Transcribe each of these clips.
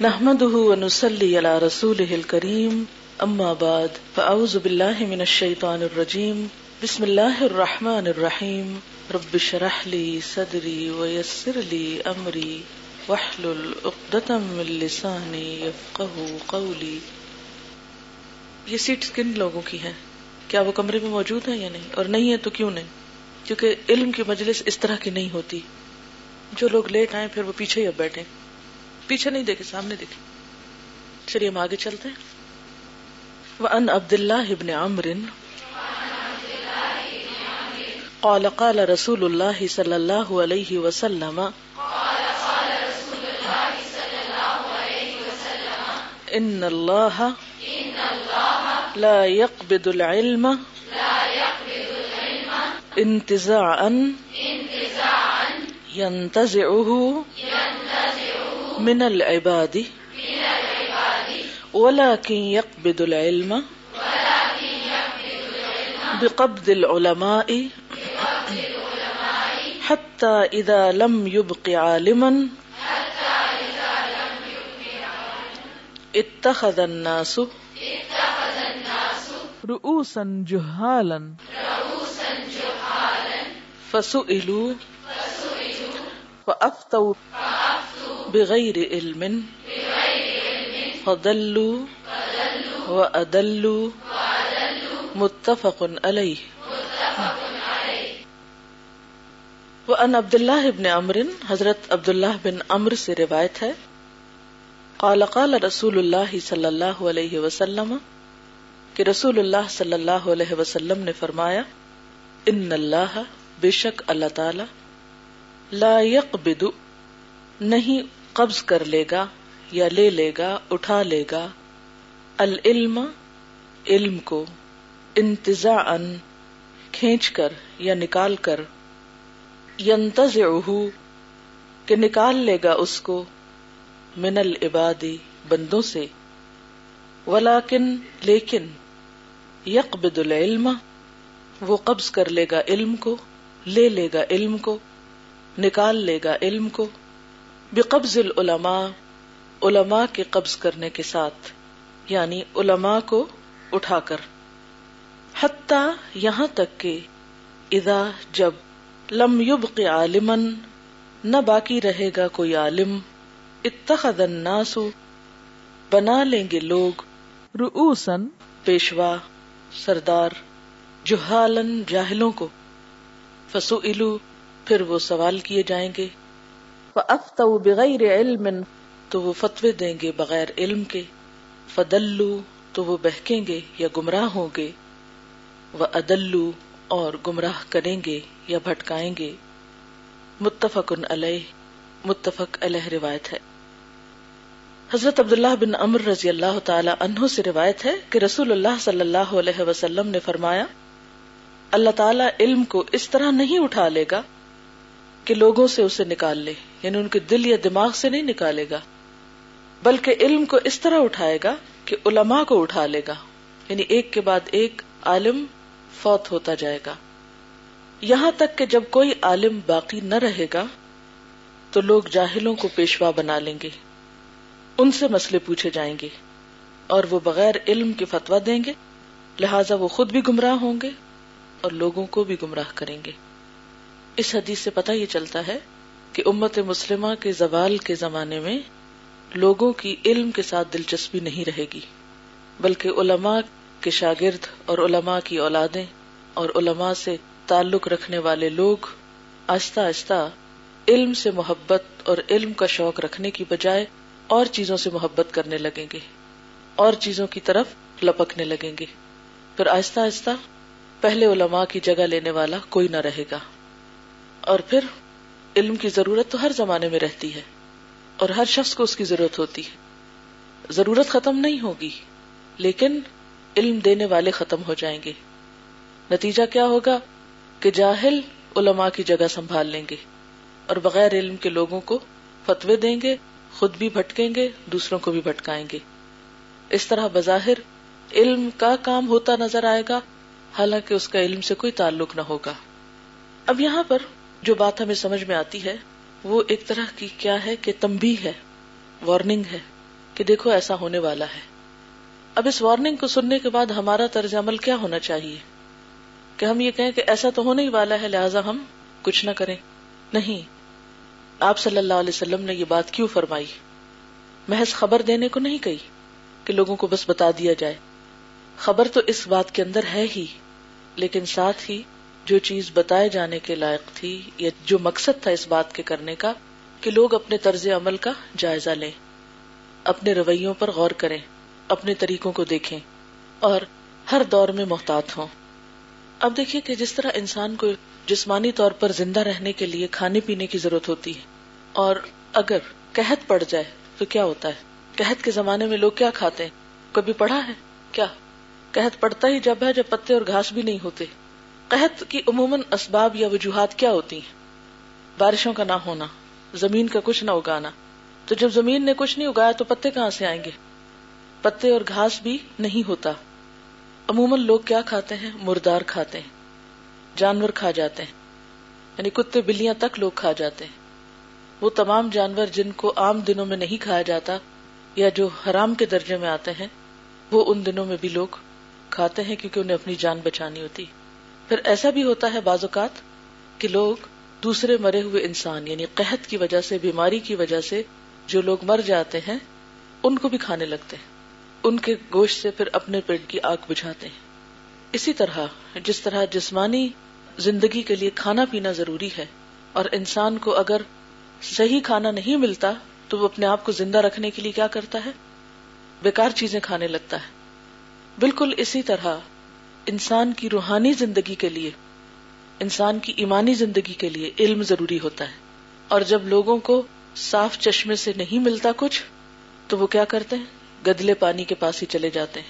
نحمده ونصلي على رسوله الكريم. أما بعد، فأعوذ بالله من الشيطان الرجيم. بسم الله الرحمن الرحيم. رب اشرح لي صدري ويسر لي أمري. واحلل عقدة من لساني يفقه قولي. یہ سیٹس کن لوگوں کی ہیں؟ کیا وہ کمرے میں موجود ہیں یا نہیں؟ اور نہیں ہے تو کیوں نہیں؟ کیونکہ علم کی مجلس اس طرح کی نہیں ہوتی۔ جو لوگ لیٹ آئے پھر وہ پیچھے ہی اب بیٹھے پیچھے نہیں دیکھے، سامنے دیکھے۔ چلیے ہم آگے چلتے ہیں۔ وَأَنْ عَبْدِ اللَّهِ بْنِ عَمْرٍ قال قال رسول الله صلى الله عليه وسلم ان الله لا يقبض العلم انتزاعا ينتزعه من العباد. ولكن يقبض العلم. بقبض العلماء. حتى إذا لم يبق عالما. اتخذ الناس. رؤوسا جهالا. فسئلوا. فأفتوا. بغير علم فضلوا وأدلوا متفق عليه وأن عبد الله بن عمرو، حضرت عبداللہ بن عمر سے روایت ہے، قال قال رسول اللہ صلی اللہ علیہ وسلم، کہ رسول اللہ صلی اللہ علیہ وسلم نے فرمایا، ان اللہ بے شک اللہ تعالی لا يقبض نہیں قبض کر لے گا یا لے لے گا، اٹھا لے گا۔ العلم، علم کو انتزاعا کھینچ کر یا نکال کر۔ ینتزعہ کہ نکال لے گا اس کو من العبادی بندوں سے۔ ولیکن، لیکن، یقبض العلم، وہ قبض کر لے گا علم کو، لے لے گا علم کو، نکال لے گا علم کو۔ بقبض العلماء علماء کے قبض کرنے کے ساتھ یعنی علماء کو اٹھا کر۔ حتی یہاں تک کہ اذا جب لم یبق عالمن نہ باقی رہے گا کوئی عالم اتخذ الناس بنا لیں گے لوگ۔ رؤوسن پیشوا سردار جہالن جاہلوں کو۔ فسئلو پھر وہ سوال کیے جائیں گے۔ فافتوا بغیر علم تو وہ فتوے دیں گے بغیر علم کے۔ فدلو تو وہ بہکیں گے یا گمراہ ہوں گے۔ وہ ادلو اور گمراہ کریں گے یا بھٹکائیں گے۔ متفق علیہ متفق علیہ روایت ہے۔ حضرت عبداللہ بن امر رضی اللہ تعالی عنہ سے روایت ہے کہ رسول اللہ صلی اللہ علیہ وسلم نے فرمایا، اللہ تعالی علم کو اس طرح نہیں اٹھا لے گا کہ لوگوں سے اسے نکال لے یعنی ان کے دل یا دماغ سے نہیں نکالے گا، بلکہ علم کو اس طرح اٹھائے گا کہ علماء کو اٹھا لے گا یعنی ایک کے بعد ایک عالم فوت ہوتا جائے گا۔ یہاں تک کہ جب کوئی عالم باقی نہ رہے گا، تو لوگ جاہلوں کو پیشوا بنا لیں گے، ان سے مسئلے پوچھے جائیں گے، اور وہ بغیر علم کے فتوا دیں گے، لہذا وہ خود بھی گمراہ ہوں گے اور لوگوں کو بھی گمراہ کریں گے۔ اس حدیث سے پتہ یہ چلتا ہے کہ امت مسلمہ کے زوال کے زمانے میں لوگوں کی علم کے ساتھ دلچسپی نہیں رہے گی، بلکہ علماء کے شاگرد اور علماء کی اولادیں اور علماء سے تعلق رکھنے والے لوگ آہستہ آہستہ علم سے محبت اور علم کا شوق رکھنے کی بجائے اور چیزوں سے محبت کرنے لگیں گے، اور چیزوں کی طرف لپکنے لگیں گے۔ پھر آہستہ آہستہ پہلے علماء کی جگہ لینے والا کوئی نہ رہے گا۔ اور پھر علم کی ضرورت تو ہر زمانے میں رہتی ہے اور ہر شخص کو اس کی ضرورت ہوتی ہے۔ ضرورت ختم نہیں ہوگی، لیکن علم دینے والے ختم ہو جائیں گے۔ نتیجہ کیا ہوگا؟ کہ جاہل علماء کی جگہ سنبھال لیں گے اور بغیر علم کے لوگوں کو فتوے دیں گے، خود بھی بھٹکیں گے، دوسروں کو بھی بھٹکائیں گے۔ اس طرح بظاہر علم کا کام ہوتا نظر آئے گا، حالانکہ اس کا علم سے کوئی تعلق نہ ہوگا۔ اب یہاں پر جو بات ہمیں سمجھ میں آتی ہے، وہ ایک طرح کی کیا ہے کہ تمبی ہے وارننگ ہے کہ دیکھو ایسا ہونے والا ہے۔ اب اس وارننگ کو سننے کے بعد ہمارا طرز عمل کیا ہونا چاہیے؟ کہ ہم یہ کہیں کہ ایسا تو ہونے ہی والا ہے، لہٰذا ہم کچھ نہ کریں۔ نہیں، آپ صلی اللہ علیہ وسلم نے یہ بات کیوں فرمائی؟ محض خبر دینے کو نہیں کہی کہ لوگوں کو بس بتا دیا جائے۔ خبر تو اس بات کے اندر ہے ہی، لیکن ساتھ ہی جو چیز بتائے جانے کے لائق تھی یا جو مقصد تھا اس بات کے کرنے کا کہ لوگ اپنے طرز عمل کا جائزہ لیں، اپنے رویوں پر غور کریں، اپنے طریقوں کو دیکھیں اور ہر دور میں محتاط ہوں۔ اب دیکھیے کہ جس طرح انسان کو جسمانی طور پر زندہ رہنے کے لیے کھانے پینے کی ضرورت ہوتی ہے، اور اگر قحط پڑ جائے تو کیا ہوتا ہے؟ قحط کے زمانے میں لوگ کیا کھاتے ہیں؟ کبھی پڑھا ہے؟ کیا؟ قحط پڑتا ہی جب ہے، جب پتے اور گھاس بھی نہیں ہوتے۔ قحط کی عموماً اسباب یا وجوہات کیا ہوتی ہیں؟ بارشوں کا نہ ہونا، زمین کا کچھ نہ اگانا۔ تو جب زمین نے کچھ نہیں اگایا تو پتے کہاں سے آئیں گے؟ پتے اور گھاس بھی نہیں ہوتا۔ عموماً لوگ کیا کھاتے ہیں؟ مردار کھاتے ہیں۔ جانور کھا جاتے ہیں۔ یعنی کتے بلیاں تک لوگ کھا جاتے ہیں۔ وہ تمام جانور جن کو عام دنوں میں نہیں کھایا جاتا یا جو حرام کے درجے میں آتے ہیں، وہ ان دنوں میں بھی لوگ کھاتے ہیں کیونکہ انہیں اپنی جان بچانی ہوتی پھر ایسا بھی ہوتا ہے بعض اوقات کہ لوگ دوسرے مرے ہوئے انسان یعنی قحط کی وجہ سے، بیماری کی وجہ سے جو لوگ مر جاتے ہیں، ان کو بھی کھانے لگتے ہیں۔ ان کے گوشت سے پھر اپنے پیٹ کی آگ بجھاتے ہیں۔ اسی طرح، جس طرح جسمانی زندگی کے لیے کھانا پینا ضروری ہے، اور انسان کو اگر صحیح کھانا نہیں ملتا، تو وہ اپنے آپ کو زندہ رکھنے کے لیے کیا کرتا ہے؟ بیکار چیزیں کھانے لگتا ہے۔ بالکل اسی طرح انسان کی روحانی زندگی کے لیے، انسان کی ایمانی زندگی کے لیے علم ضروری ہوتا ہے۔ اور جب لوگوں کو صاف چشمے سے نہیں ملتا کچھ، تو وہ کیا کرتے ہیں؟ گدلے پانی کے پاس ہی چلے جاتے ہیں۔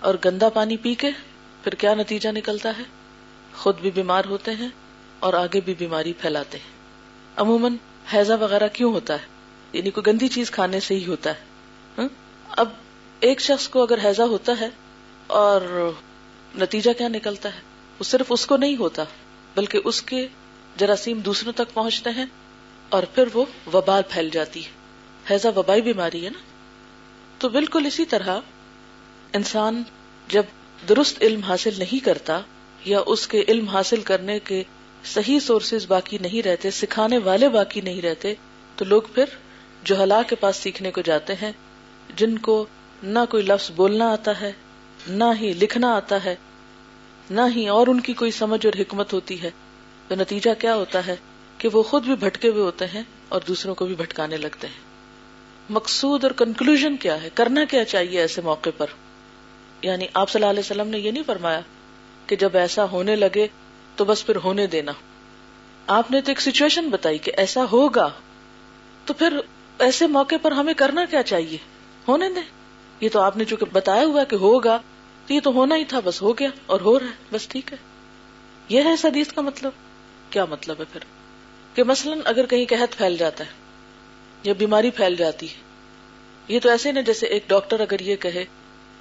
اور گندا پانی پی کے پھر کیا نتیجہ نکلتا ہے؟ خود بھی بیمار ہوتے ہیں اور آگے بھی بیماری پھیلاتے ہیں۔ عموماً حیضہ وغیرہ کیوں ہوتا ہے؟ یعنی کوئی گندی چیز کھانے سے ہی ہوتا ہے۔ اب ایک شخص کو اگر حیضہ ہوتا ہے اور نتیجہ کیا نکلتا ہے؟ وہ صرف اس کو نہیں ہوتا، بلکہ اس کے جراثیم دوسروں تک پہنچتے ہیں اور پھر وہ وبال پھیل جاتی ہے۔ حیضہ وبائی بیماری ہے نا؟ تو بالکل اسی طرح انسان جب درست علم حاصل نہیں کرتا یا اس کے علم حاصل کرنے کے صحیح سورسز باقی نہیں رہتے، سکھانے والے باقی نہیں رہتے، تو لوگ پھر جو ہلا کے پاس سیکھنے کو جاتے ہیں، جن کو نہ کوئی لفظ بولنا آتا ہے نہ ہی لکھنا آتا ہے، نہ ہی اور ان کی کوئی سمجھ اور حکمت ہوتی ہے۔ تو نتیجہ کیا ہوتا ہے؟ کہ وہ خود بھی بھٹکے ہوئے ہوتے ہیں اور دوسروں کو بھی بھٹکانے لگتے ہیں۔ مقصود اور کنکلوژ کیا ہے؟ کرنا کیا چاہیے ایسے موقع پر؟ یعنی آپ صلی اللہ علیہ وسلم نے یہ نہیں فرمایا کہ جب ایسا ہونے لگے تو بس پھر ہونے دینا۔ آپ نے تو ایک سچویشن بتائی کہ ایسا ہوگا، تو پھر ایسے موقع پر ہمیں کرنا کیا چاہیے؟ ہونے دیں۔ یہ تو آپ نے چونکہ بتایا ہوا کہ ہوگا تو یہ تو ہونا ہی تھا، بس ہو گیا اور ہو رہا ہے، بس ٹھیک ہے۔ یہ ہے حدیث کا مطلب؟ کیا مطلب ہے پھر؟ کہ مثلاً اگر کہیں قحط پھیل جاتا ہے یا بیماری پھیل جاتی ہے، یہ تو ایسے نا جیسے ایک ڈاکٹر اگر یہ کہے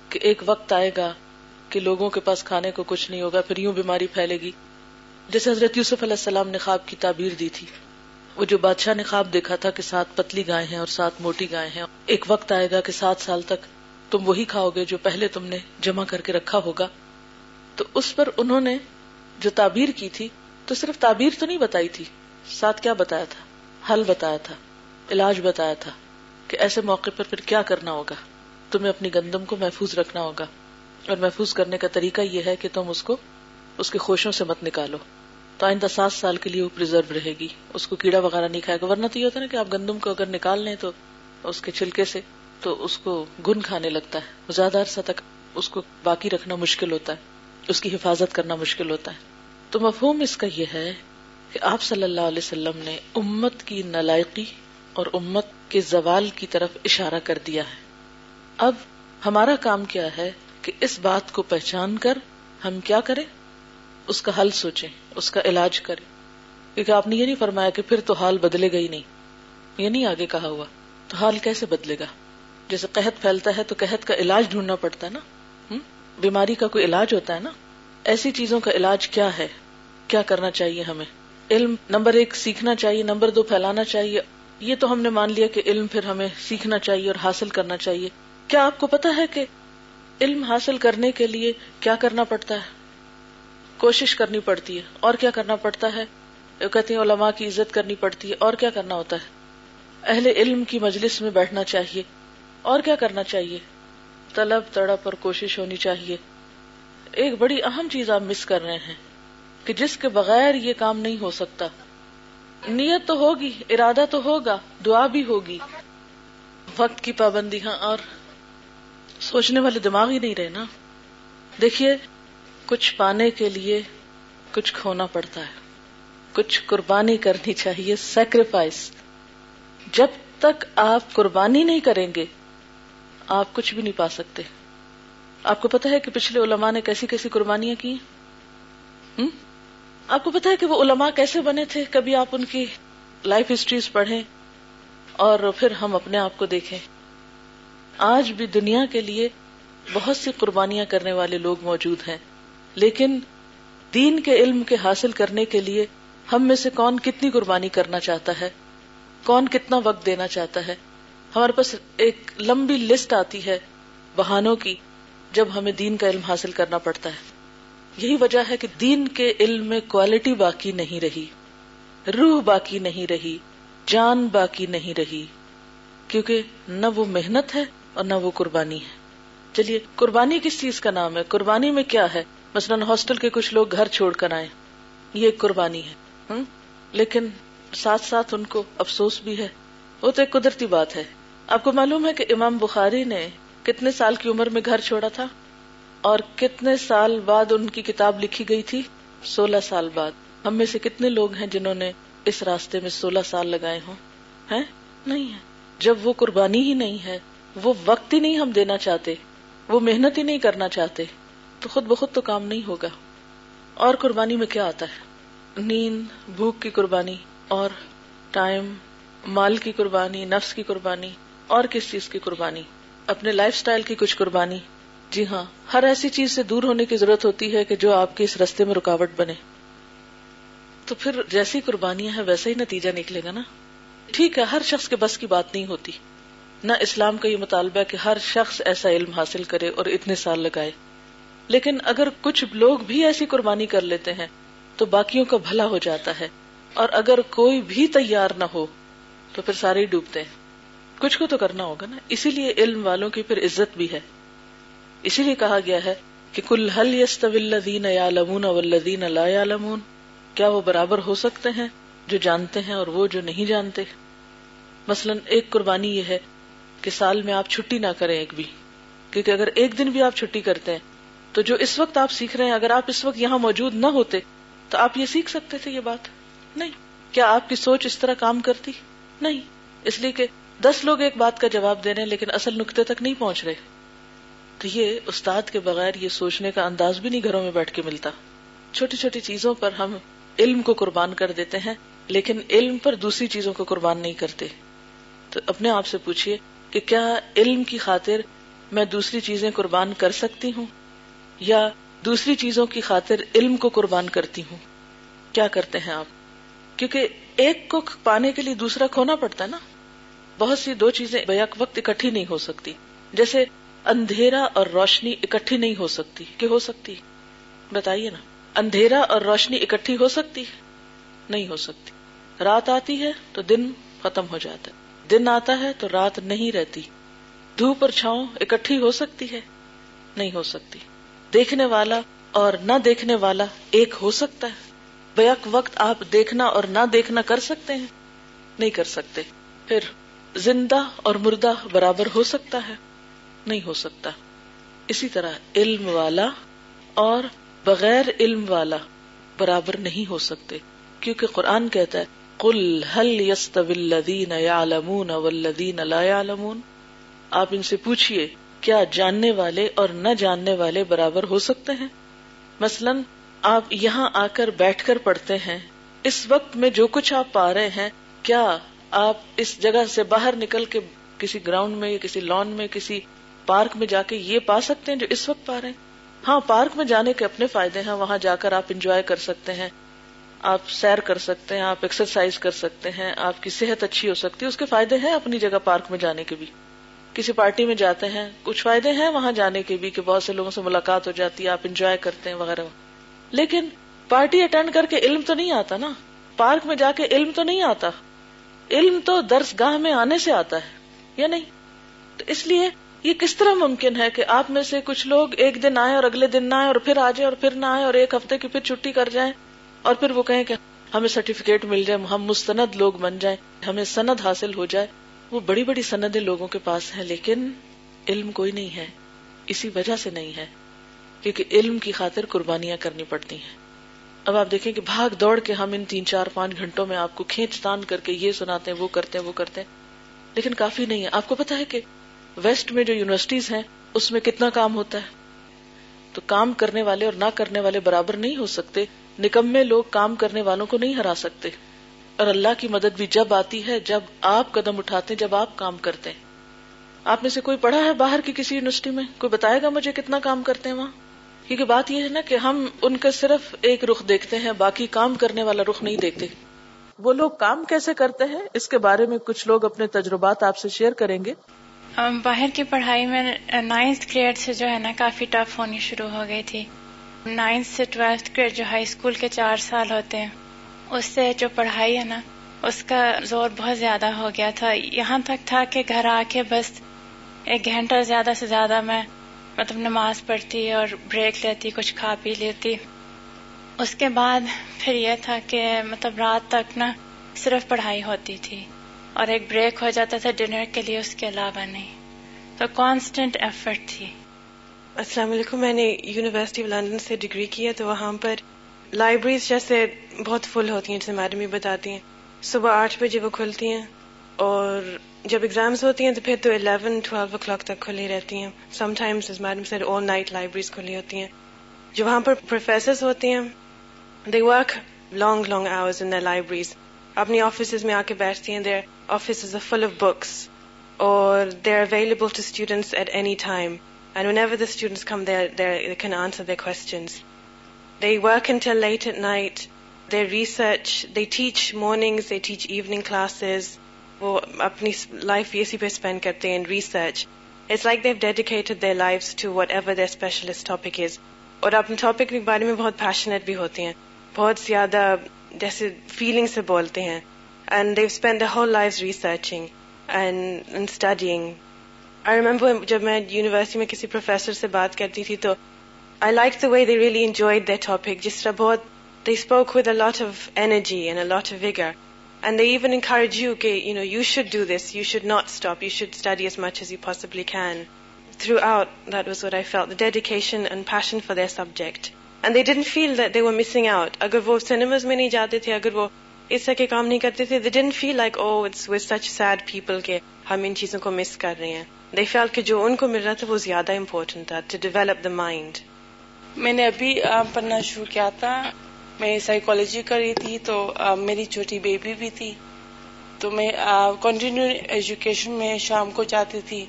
کہ ایک وقت آئے گا کہ لوگوں کے پاس کھانے کو کچھ نہیں ہوگا، پھر یوں بیماری پھیلے گی۔ جیسے حضرت یوسف علیہ السلام نے خواب کی تعبیر دی تھی۔ وہ جو بادشاہ نے خواب دیکھا تھا کہ سات پتلی گائے ہیں اور سات موٹی گائے ہیں، ایک وقت آئے گا کہ سات سال تک تم وہی کھاؤ گے جو پہلے تم نے جمع کر کے رکھا ہوگا۔ تو اس پر انہوں نے جو تعبیر کی تھی، تو صرف تعبیر تو نہیں بتائی تھی۔ ساتھ کیا بتایا تھا؟ حل بتایا تھا، علاج بتایا تھا کہ ایسے موقع پر پھر کیا کرنا ہوگا۔ تمہیں اپنی گندم کو محفوظ رکھنا ہوگا۔ اور محفوظ کرنے کا طریقہ یہ ہے کہ تم اس کو، اس کے خوشوں سے مت نکالو۔ تو آئندہ سات سال کے لیے وہ پرزرو رہے گی۔ اس کو کیڑا وغیرہ نہیں کھائے گا۔ ورنہ تو یہ ہوتا نا کہ آپ گندم کو اگر نکال لیں تو اس کے چھلکے سے تو اس کو گن کھانے لگتا ہے۔ زیادہ عرصہ تک اس کو باقی رکھنا مشکل ہوتا ہے۔ اس کی حفاظت کرنا مشکل ہوتا ہے۔ تو مفہوم اس کا یہ ہے کہ آپ صلی اللہ علیہ وسلم نے امت کی نلائقی اور امت کے زوال کی طرف اشارہ کر دیا ہے۔ اب ہمارا کام کیا ہے کہ اس بات کو پہچان کر ہم کیا کریں؟ اس کا حل سوچیں، اس کا علاج کریں۔ کیونکہ آپ نے یہ نہیں فرمایا کہ پھر تو حال بدلے گا ہی نہیں۔ یہ نہیں آگے کہا ہوا۔ تو حال کیسے بدلے گا؟ جیسے قحط پھیلتا ہے تو قحط کا علاج ڈھونڈنا پڑتا ہے نا؟ بیماری کا کوئی علاج ہوتا ہے نا؟ ایسی چیزوں کا علاج کیا ہے؟ کیا کرنا چاہیے ہمیں؟ علم نمبر ایک سیکھنا چاہیے، نمبر دو پھیلانا چاہیے۔ یہ تو ہم نے مان لیا کہ علم پھر ہمیں سیکھنا چاہیے اور حاصل کرنا چاہیے۔ کیا آپ کو پتا ہے کہ علم حاصل کرنے کے لیے کیا کرنا پڑتا ہے؟ کوشش کرنی پڑتی ہے۔ اور کیا کرنا پڑتا ہے؟ کہتے ہیں، علماء کی عزت کرنی پڑتی ہے۔ اور کیا کرنا ہوتا ہے؟ اہل علم کی مجلس میں بیٹھنا چاہیے۔ اور کیا کرنا چاہیے؟ طلب، تڑپ اور کوشش ہونی چاہیے۔ ایک بڑی اہم چیز آپ مس کر رہے ہیں کہ جس کے بغیر یہ کام نہیں ہو سکتا۔ نیت تو ہوگی، ارادہ تو ہوگا، دعا بھی ہوگی۔ وقت کی پابندی ہاں اور سوچنے والے دماغ ہی نہیں رہے نا۔ دیکھیے، کچھ پانے کے لیے کچھ کھونا پڑتا ہے۔ کچھ قربانی کرنی چاہیے سیکریفائس جب تک آپ قربانی نہیں کریں گے آپ کچھ بھی نہیں پا سکتے۔ آپ کو پتا ہے کہ پچھلے علماء نے کیسی کیسی قربانیاں کی؟ آپ کو پتا ہے کہ وہ علماء کیسے بنے تھے؟ کبھی آپ ان کی لائف ہسٹریز پڑھیں اور پھر ہم اپنے آپ کو دیکھیں۔ آج بھی دنیا کے لیے بہت سی قربانیاں کرنے والے لوگ موجود ہیں، لیکن دین کے علم کے حاصل کرنے کے لیے ہم میں سے کون کتنی قربانی کرنا چاہتا ہے؟ کون کتنا وقت دینا چاہتا ہے؟ ہمارے پاس ایک لمبی لسٹ آتی ہے بہانوں کی جب ہمیں دین کا علم حاصل کرنا پڑتا ہے۔ یہی وجہ ہے کہ دین کے علم میں کوالٹی باقی نہیں رہی، روح باقی نہیں رہی، جان باقی نہیں رہی، کیونکہ نہ وہ محنت ہے اور نہ وہ قربانی ہے۔ چلیے، قربانی کس چیز کا نام ہے؟ قربانی میں کیا ہے؟ مثلاً ہاسٹل کے کچھ لوگ گھر چھوڑ کر آئے یہ ایک قربانی ہے لیکن ساتھ ساتھ ان کو افسوس بھی ہے، وہ تو ایک قدرتی بات ہے۔ آپ کو معلوم ہے کہ امام بخاری نے کتنے سال کی عمر میں گھر چھوڑا تھا اور کتنے سال بعد ان کی کتاب لکھی گئی تھی؟ سولہ سال بعد۔ ہم میں سے کتنے لوگ ہیں جنہوں نے اس راستے میں سولہ سال لگائے ہوں؟ ہیں؟ نہیں ہے جب وہ قربانی ہی نہیں ہے، وہ وقت ہی نہیں ہم دینا چاہتے، وہ محنت ہی نہیں کرنا چاہتے، تو خود بخود تو کام نہیں ہوگا۔ اور قربانی میں کیا آتا ہے؟ نیند، بھوک کی قربانی، اور ٹائم، مال کی قربانی، نفس کی قربانی اور کس چیز کی قربانی؟ اپنے لائف سٹائل کی کچھ قربانی۔ جی ہاں ہر ایسی چیز سے دور ہونے کی ضرورت ہوتی ہے کہ جو آپ کے اس رستے میں رکاوٹ بنے۔ تو پھر جیسی قربانیاں ہیں، ویسا ہی نتیجہ نکلے گا نا۔ ٹھیک ہے، ہر شخص کے بس کی بات نہیں ہوتی۔ نہ اسلام کا یہ مطالبہ کہ ہر شخص ایسا علم حاصل کرے اور اتنے سال لگائے۔ لیکن اگر کچھ لوگ بھی ایسی قربانی کر لیتے ہیں، تو باقیوں کا بھلا ہو جاتا ہے۔ اور اگر کوئی بھی تیار نہ ہو، تو پھر سارے ہی ڈوبتے ہیں۔ کچھ کو تو کرنا ہوگا نا۔ اسی لیے علم والوں کی پھر عزت بھی ہے۔ اسی لیے کہا گیا ہے کہ کل حل یس یا لمون ولدین لا یا لمون کیا وہ برابر ہو سکتے ہیں جو جانتے ہیں اور وہ جو نہیں جانتے؟ مثلاً ایک قربانی یہ ہے کہ سال میں آپ چھٹی نہ کریں ایک بھی۔ کیونکہ اگر ایک دن بھی آپ چھٹی کرتے ہیں، تو جو اس وقت آپ سیکھ رہے ہیں، اگر آپ اس وقت یہاں موجود نہ ہوتے، تو آپ یہ سیکھ سکتے تھے یہ بات؟ نہیں۔ کیا آپ کی سوچ اس طرح کام کرتی؟ نہیں۔ اس لیے کہ دس لوگ ایک بات کا جواب دے رہے ہیں، لیکن اصل نقطے تک نہیں پہنچ رہے۔ تو یہ استاد کے بغیر یہ سوچنے کا انداز بھی نہیں گھروں میں بیٹھ کے ملتا۔ چھوٹی چھوٹی چیزوں پر ہم علم کو قربان کر دیتے ہیں، لیکن علم پر دوسری چیزوں کو قربان نہیں کرتے۔ تو اپنے آپ سے پوچھئے کہ کیا علم کی خاطر میں دوسری چیزیں قربان کر سکتی ہوں؟ یا دوسری چیزوں کی خاطر علم کو قربان کرتی ہوں؟ کیا کرتے ہیں آپ؟ کیونکہ ایک کو پانے کے لیے دوسرا کھونا پڑتا ہے نا۔ بہت سی دو چیزیں بیک وقت اکٹھی نہیں ہو سکتی۔ جیسے اندھیرا اور روشنی اکٹھی نہیں ہو سکتی۔ کہ ہو سکتی؟ بتائیے نا۔ اندھیرا اور روشنی اکٹھی ہو سکتی؟ نہیں ہو سکتی۔ رات آتی ہے تو دن ختم ہو جاتا ہے۔ دن آتا ہے تو رات نہیں رہتی۔ دھوپ اور چھاؤں اکٹھی ہو سکتی ہے؟ نہیں ہو سکتی۔ دیکھنے والا اور نہ دیکھنے والا ایک ہو سکتا ہے۔ بیک وقت آپ دیکھنا اور نہ دیکھنا کر سکتے ہیں؟ نہیں کر سکتے۔ پھر زندہ اور مردہ برابر ہو سکتا ہے؟ نہیں ہو سکتا۔ اسی طرح علم والا اور بغیر علم والا برابر نہیں ہو سکتے۔ کیونکہ قرآن کہتا ہے کل الذین یعلمون والذین لا یعلمون آپ ان سے پوچھئے، کیا جاننے والے اور نہ جاننے والے برابر ہو سکتے ہیں؟ مثلاً، آپ یہاں آ کر بیٹھ کر پڑھتے ہیں، اس وقت میں جو کچھ آپ پا رہے ہیں، کیا آپ اس جگہ سے باہر نکل کے کسی گراؤنڈ میں یا کسی لان میں، کسی پارک میں جا کے یہ پا سکتے ہیں جو اس وقت پا رہے ہیں؟ ہاں پارک میں جانے کے اپنے فائدے ہیں، وہاں جا کر آپ انجوائے کر سکتے ہیں، آپ سیر کر سکتے ہیں، آپ ایکسرسائز کر سکتے ہیں، آپ کی صحت اچھی ہو سکتی ہے، اس کے فائدے ہیں اپنی جگہ پارک میں جانے کے بھی۔ کسی پارٹی میں جاتے ہیں، کچھ فائدے ہیں وہاں جانے کے بھی کہ بہت سے لوگوں سے ملاقات ہو جاتی ہے، آپ انجوائے کرتے ہیں وغیرہ۔ لیکن پارٹی اٹینڈ کر کے علم تو نہیں آتا نا۔ پارک میں جا کے علم تو نہیں آتا۔ علم تو درس گاہ میں آنے سے آتا ہے، یا نہیں؟ تو اس لیے یہ کس طرح ممکن ہے کہ آپ میں سے کچھ لوگ ایک دن آئے اور اگلے دن نہ آئے اور پھر آ جائے اور پھر نہ آئے اور ایک ہفتے کی پھر چھٹی کر جائیں اور پھر وہ کہیں کہ ہمیں سرٹیفکیٹ مل جائے، ہم مستند لوگ بن جائیں، ہمیں سند حاصل ہو جائے۔ وہ بڑی بڑی سندیں لوگوں کے پاس ہیں، لیکن علم کوئی نہیں ہے، اسی وجہ سے نہیں ہے، کیونکہ علم کی خاطر قربانیاں کرنی پڑتی ہیں۔ اب آپ دیکھیں کہ بھاگ دوڑ کے ہم ان تین چار پانچ گھنٹوں میں آپ کو کھینچ تان کر کے یہ سناتے ہیں، وہ کرتے ہیں، وہ کرتے ہیں۔ لیکن کافی نہیں ہے۔ آپ کو پتا ہے کہ ویسٹ میں جو یونیورسٹیز ہیں، اس میں کتنا کام ہوتا ہے۔ تو کام کرنے والے اور نہ کرنے والے برابر نہیں ہو سکتے۔ نکمے لوگ کام کرنے والوں کو نہیں ہرا سکتے۔ اور اللہ کی مدد بھی جب آتی ہے، جب آپ قدم اٹھاتے ہیں، جب آپ کام کرتے ہیں۔ آپ میں سے کوئی پڑھا ہے باہر کی کسی یونیورسٹی میں؟ کوئی بتائے گا مجھے کتنا کام کرتے ہیں وہاں؟ کیونکہ بات یہ ہے نا کہ ہم ان کا صرف ایک رخ دیکھتے ہیں، باقی کام کرنے والا رخ نہیں دیکھتے۔ وہ لوگ کام کیسے کرتے ہیں؟ اس کے بارے میں کچھ لوگ اپنے تجربات آپ سے شیئر کریں گے۔ باہر کی پڑھائی میں نائنتھ گریڈ سے جو ہے نا کافی ٹف ہونی شروع ہو گئی تھی۔ نائنتھ سے ٹویلتھ گریڈ جو ہائی اسکول کے چار سال ہوتے ہیں۔ اس سے جو پڑھائی ہے نا، اس کا زور بہت زیادہ ہو گیا تھا۔ یہاں تک تھا کہ گھر آ کے بس ایک گھنٹہ زیادہ سے زیادہ میں مطلب نماز پڑھتی اور بریک لیتی، کچھ کھا پی لیتی۔ اس کے بعد پھر یہ تھا کہ مطلب رات تک نا صرف پڑھائی ہوتی تھی اور ایک بریک ہو جاتا تھا ڈنر کے لیے، اس کے علاوہ نہیں۔ تو کانسٹنٹ ایفرٹ تھی۔ السلام علیکم، میں نے یونیورسٹی آف لندن سے ڈگری کی ہے تو وہاں پر لائبریریز جیسے بہت فل ہوتی ہیں، جیسے میڈم بھی بتاتی ہیں۔ صبح آٹھ بجے وہ کھلتی ہیں اور جب ایگزامس ہوتی ہیں تو پھر تو الیون ٹویلو او کلاک تک کھلی رہتی ہیں سم ٹائمز میڈم سے آل نائٹ لائبریریز کھلی ہوتی ہیں جو وہاں پر پروفیسرز ہوتے ہیں they work long long hours in libraries اپنی آفیسز میں آ کے بیٹھتی ہیں their office full of books اور they are available to students at any time And whenever the students come there, they can answer their questions. They work until late at night. They research. They teach mornings. They teach evening classes. وہ اپنی life اسی پہ spend کرتے ہیں research it's like they dedicated their life to whatever their specialist topic is اور اپنے topic کے بارے میں بہت پیشنیٹ بھی ہوتے ہیں. بہت زیادہ جیسے فیلنگ سے بولتے ہیں. And they spend the whole life researching and studying I remember جب میں یونیورسٹی میں کسی پروفیسر سے بات کرتی تھی تو I like the way they really enjoy that topic جس طرح بہت they spoke with a lot of energy and a lot of vigour and they even encourage you کہ you know you should do this you should not stop you should study as much as you possibly can throughout that was what I feel the dedication and passion for their subject and they didn't feel that they were missing out اگر وہ cinemas میں نہیں جاتے تھے اگر وہ اس طرح کے کام نہیں کرتے تھے they didn't feel like oh it's with such sad people کے ہم ان چیزوں کو مس کر رہے ہیں دے فیل کہ جو ان کو مل رہا تھا وہ زیادہ امپورٹنٹ تھا ٹو ڈیولپ دا مائنڈ میں نے ابھی پڑھنا شروع کیا تھا میں سائیکالوجی کر رہی تھی تو میری چھوٹی بیبی بھی تھی۔ تو میں کنٹینیو ایجوکیشن میں شام کو چاہتی تھی۔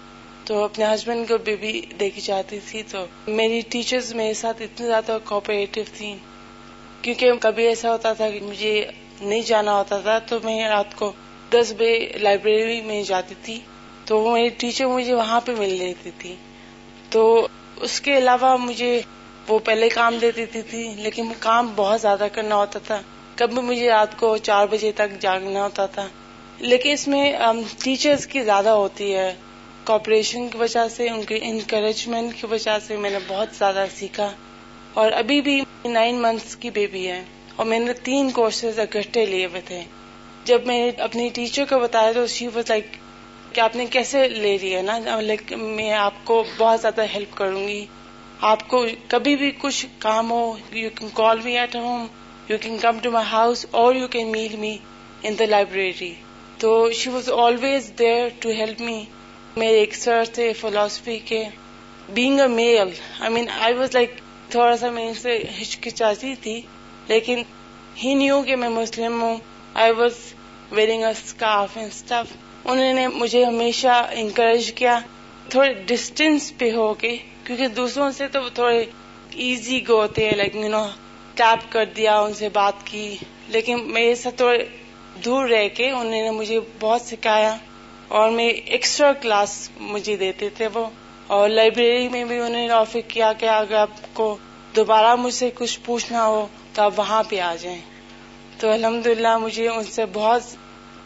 تو اپنے ہسبینڈ کو بیبی دیکھی چاہتی تھی۔ تو میری ٹیچرز میرے ساتھ اتنی زیادہ کوپریٹو تھیں۔ کیونکہ کبھی ایسا ہوتا تھا کہ مجھے نہیں جانا ہوتا تھا، تو میں رات کو دس بجے لائبریری میں جاتی تھی۔ تو میری ٹیچر مجھے وہاں پہ مل لیتی تھی۔ تو اس کے علاوہ مجھے وہ پہلے کام دیتی تھی لیکن کام بہت زیادہ کرنا ہوتا تھا۔ کبھی مجھے رات کو چار بجے تک جاگنا ہوتا تھا۔ لیکن اس میں ٹیچرز کی زیادہ ہوتی ہے۔ کوپریشن کی وجہ سے، ان کی انکریجمنٹ کی وجہ سے میں نے بہت زیادہ سیکھا۔ اور ابھی بھی نائن منتھس کی بیبی ہے۔ اور میں نے تین کورسز اکٹھے لیے ہوئے تھے۔ جب میں نے اپنی ٹیچر کو بتایا تو شی واز لائک کہ آپ نے کیسے لے لی ہے نا؟ میں آپ کو بہت زیادہ ہیلپ کروں گی۔ آپ کو کبھی بھی کچھ کام ہو you can call me at home you can come to my house اور you can mail me in the library تو she was always there to help me میرے ایک سر تھے فلاسفی کے. Being a male I mean I was like تھوڑا سا میں ان سے ہچکچاتی تھی، لیکن ہی نیو کہ میں مسلم ہوں. I was wearing a scarf and stuff انہوں نے مجھے ہمیشہ انکریج کیا، تھوڑے ڈسٹینس پہ ہو کے. کیونکہ دوسروں سے تو تھوڑے ایزی گو ہوتے ہیں لائک یو نو ٹیپ کر دیا، ان سے بات کی. لیکن میرے ساتھ تھوڑے دور رہ کے انہوں نے مجھے بہت سکھایا اور میں ایکسٹرا کلاس مجھے دیتے تھے وہ. اور لائبریری میں بھی انہوں نے آفر کیا کہ اگر آپ کو دوبارہ مجھ سے کچھ پوچھنا ہو تو آپ وہاں پہ آ جائیں. تو الحمد للہ مجھے ان سے بہت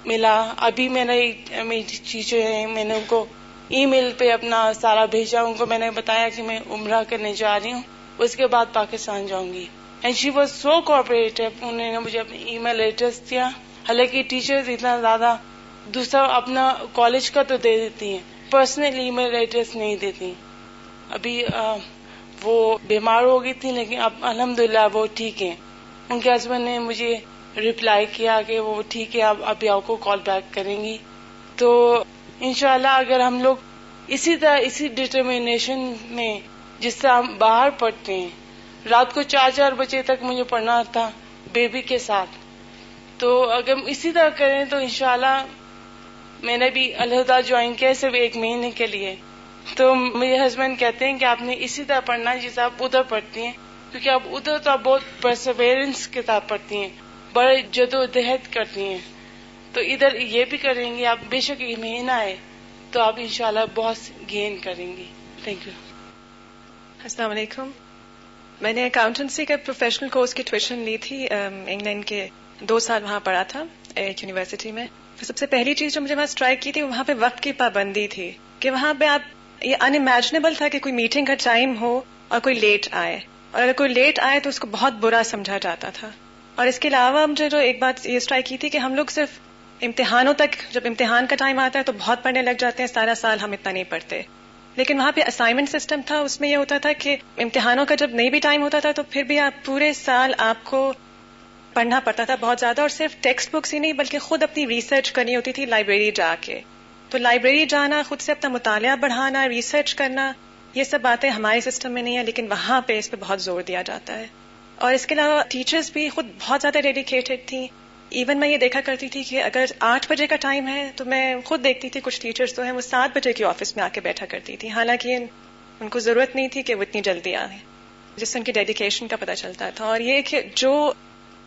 ملا. ابھی میں نے میری ٹیچر ہیں، میں نے ان کو ای میل پہ اپنا سارا بھیجا، ان کو میں نے بتایا کہ میں عمرہ کرنے جا رہی ہوں۔ اس کے بعد پاکستان جاؤں گی۔ And she was so cooperative انہوں نے مجھے اپنا ای میل ایڈریس دیا۔ حالانکہ ٹیچر اتنا زیادہ دوسرا اپنا کالج کا تو دے دیتی ہیں۔ پرسنل ای میل ایڈریس نہیں دیتی۔ ابھی وہ بیمار ہو گئی تھی، لیکن اب الحمد للہ وہ ٹھیک ہیں۔ ان کے ہسبینڈ نے مجھے ریپلائی کیا کہ وہ ٹھیک ہے، اب ابھی آپ کو کال بیک کریں گی۔ تو انشاءاللہ اگر ہم لوگ اسی طرح اسی ڈٹرمنیشن میں جس سے ہم باہر پڑھتے ہیں، رات کو چار چار بجے تک مجھے پڑھنا تھا بیبی کے ساتھ۔ تو اگر ہم اسی طرح کریں تو انشاءاللہ میں نے بھی الہدا جوائن کیا صرف ایک مہینے کے لیے۔ تو میرے ہسبینڈ کہتے ہیں کہ آپ نے اسی طرح پڑھنا ہے جسے آپ ادھر پڑھتی ہیں، کیونکہ آپ ادھر تو آپ بہت پرسویرنس کے ساتھ پڑھتی ہیں، بڑے جدو جہد کرتی ہیں۔ تو ادھر یہ بھی کریں گی آپ بے شک یہ مہینہ ہے تو آپ انشاءاللہ بہت گین کریں گی تھینک یو السلام علیکم۔ میں نے اکاؤنٹنسی کا پروفیشنل کورس کی ٹیوشن لی تھی انگلینڈ کے دو سال وہاں پڑھا تھا، ایک یونیورسٹی میں۔ سب سے پہلی چیز جو مجھے وہاں اسٹرائک کی تھی، وہاں پہ وقت کی پابندی تھی کہ وہاں پہ آپ، یہ ان امیجنیبل تھا کہ کوئی میٹنگ کا ٹائم ہو اور کوئی لیٹ آئے۔ اور اگر کوئی لیٹ آئے تو اس کو بہت برا سمجھا جاتا تھا۔ اور اس کے علاوہ مجھے جو ایک بات یہ اسٹرائک کی تھی کہ ہم لوگ صرف امتحانوں تک جب امتحان کا ٹائم آتا ہے تو بہت پڑھنے لگ جاتے ہیں، سارا سال ہم اتنا نہیں پڑھتے۔ لیکن وہاں پہ اسائنمنٹ سسٹم تھا، اس میں یہ ہوتا تھا کہ امتحانوں کا جب نہیں بھی ٹائم ہوتا تھا تو پھر بھی آپ پورے سال آپ کو پڑھنا پڑتا تھا بہت زیادہ، اور صرف ٹیکسٹ بکس ہی نہیں، بلکہ خود اپنی ریسرچ کرنی ہوتی تھی لائبریری جا کے۔ تو لائبریری جانا، خود سے اپنا مطالعہ بڑھانا ریسرچ کرنا، یہ سب باتیں ہمارے سسٹم میں نہیں ہے لیکن وہاں پہ اس پہ بہت زور دیا جاتا ہے۔ اور اس کے علاوہ ٹیچرز بھی خود بہت زیادہ ڈیڈیکیٹڈ تھیں۔ ایون میں یہ دیکھا کرتی تھی کہ اگر آٹھ بجے کا ٹائم ہے تو میں خود دیکھتی تھی کچھ ٹیچرز تو ہیں، وہ سات بجے کی آفس میں آ کے بیٹھا کرتی تھی۔ حالانکہ ان کو ضرورت نہیں تھی کہ وہ اتنی جلدی آئے جس سے ان کی ڈیڈیکیشن کا پتہ چلتا تھا۔ اور یہ کہ جو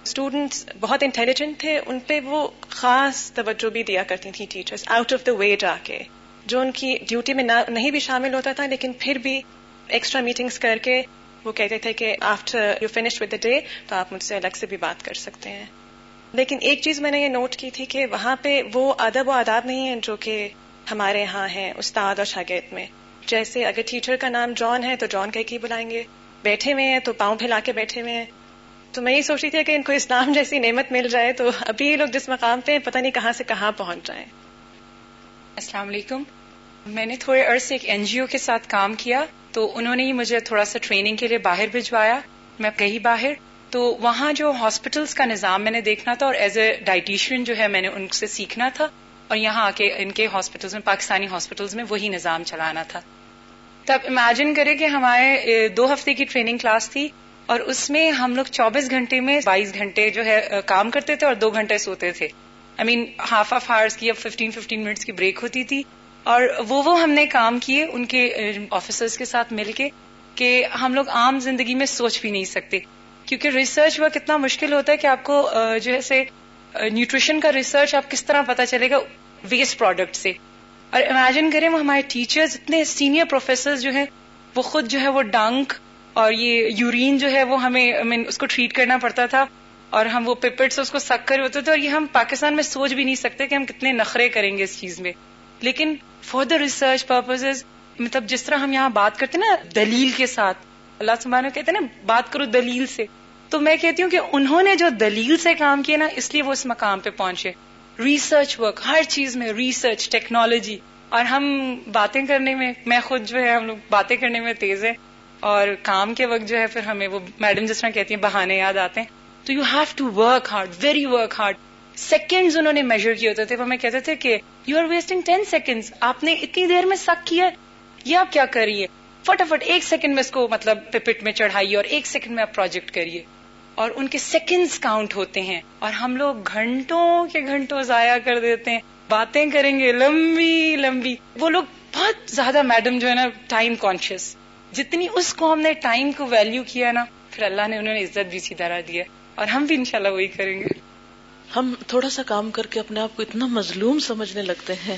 اسٹوڈینٹس بہت انٹیلیجنٹ تھے، ان پہ وہ خاص توجہ بھی دیا کرتی تھیں teachers out of the way جا کے۔ جو ان کی ڈیوٹی میں نہیں بھی شامل ہوتا تھا، لیکن پھر بھی ایکسٹرا میٹنگز کر کے وہ کہتے تھے کہ after you finish with the day تو آپ مجھ سے الگ سے بھی بات کر سکتے ہیں۔ لیکن ایک چیز میں نے یہ نوٹ کی تھی کہ وہاں پہ وہ ادب و آداب نہیں ہیں جو کہ ہمارے یہاں ہیں، استاد اور شاگرد میں۔ جیسے اگر ٹیچر کا نام جان ہے تو جان کہہ کے بلائیں گے۔ بیٹھے ہوئے ہیں تو پاؤں پھیلا کے بیٹھے ہوئے ہیں۔ تو میں یہ سوچتی تھی کہ ان کو اسلام جیسی نعمت مل جائے تو ابھی یہ لوگ جس مقام پہ پتہ نہیں کہاں سے کہاں پہنچ جائیں۔ السلام علیکم۔ میں نے تھوڑے عرصے ایک این جی او کے ساتھ کام کیا تو انہوں نے ہی مجھے تھوڑا سا ٹریننگ کے لیے باہر بھجوایا۔ میں گئی باہر۔ تو وہاں جو ہاسپٹلس کا نظام میں نے دیکھنا تھا اور ایز اے ڈائٹیشین جو ہے میں نے ان سے سیکھنا تھا اور یہاں آ کے ان کے ہاسپٹلس میں، پاکستانی ہاسپٹلس میں وہی نظام چلانا تھا۔ تب امیجن کرے کہ ہمارے دو ہفتے کی ٹریننگ کلاس تھی اور اس میں ہم لوگ چوبیس گھنٹے میں بائیس گھنٹے جو ہے کام کرتے تھے اور دو گھنٹے سوتے تھے۔ I mean half of hours کی اب ففٹین ففٹین منٹس کی بریک ہوتی تھی اور وہ وہ ہم نے کام کیے ان کے آفیسرس کے ساتھ مل کے کہ ہم لوگ عام زندگی میں سوچ بھی نہیں سکتے۔ کیونکہ ریسرچ ورک اتنا مشکل ہوتا ہے کہ آپ کو جو ہے نیوٹریشن کا ریسرچ آپ کس طرح پتا چلے گا ویسٹ پروڈکٹ سے۔ اور امیجن کریں وہ ہمارے ٹیچرز اتنے سینئر پروفیسر جو ہیں، وہ خود جو ہے وہ ڈنک اور یہ یورین جو ہے وہ ہمیں اس کو ٹریٹ کرنا پڑتا تھا اور ہم وہ پیپٹ سے اس کو سک کر ہوتے تھے اور یہ ہم پاکستان میں سوچ بھی نہیں سکتے کہ ہم کتنے نخرے کریں گے اس چیز میں۔ لیکن فار دا ریسرچ پرپز مطلب جس طرح ہم یہاں بات کرتے نا دلیل کے ساتھ، اللہ سبحانہ کہتے ہیں نا، بات کرو دلیل سے۔ تو میں کہتی ہوں کہ انہوں نے جو دلیل سے کام کیا نا، اس لیے وہ اس مقام پہ پہنچے۔ ریسرچ ورک ہر چیز میں ریسرچ ٹیکنالوجی اور ہم باتیں کرنے میں میں خود جو ہے، ہم لوگ باتیں کرنے میں تیز ہے اور کام کے وقت جو ہے، پھر ہمیں وہ میڈم جس طرح کہتی ہیں، بہانے یاد آتے ہیں۔ تو you have to work hard very work hard seconds انہوں نے میجر کیے ہوتے تھے، وہ ہمیں کہتے تھے کہ you are wasting ten second آپ نے اتنی دیر میں سک کیا یہ آپ کیا کریے؟ فٹافٹ ایک سیکنڈ میں اس کو مطلب پپٹ میں چڑھائیے اور ایک سیکنڈ میں آپ پروجیکٹ کریے۔ اور ان کے سیکنڈز کاؤنٹ ہوتے ہیں اور ہم لوگ گھنٹوں کے گھنٹوں ضائع کر دیتے ہیں، باتیں کریں گے لمبی لمبی۔ وہ لوگ بہت زیادہ میڈم جو ہے نا ٹائم کانشیس جتنی اس قوم نے ٹائم کو ویلو کیا نا، پھر اللہ نے انہوں نے عزت بھی اسی طرح دیا اور ہم بھی انشاءاللہ وہی کریں گے۔ ہم تھوڑا سا کام کر کے اپنے آپ کو اتنا مظلوم سمجھنے لگتے ہیں۔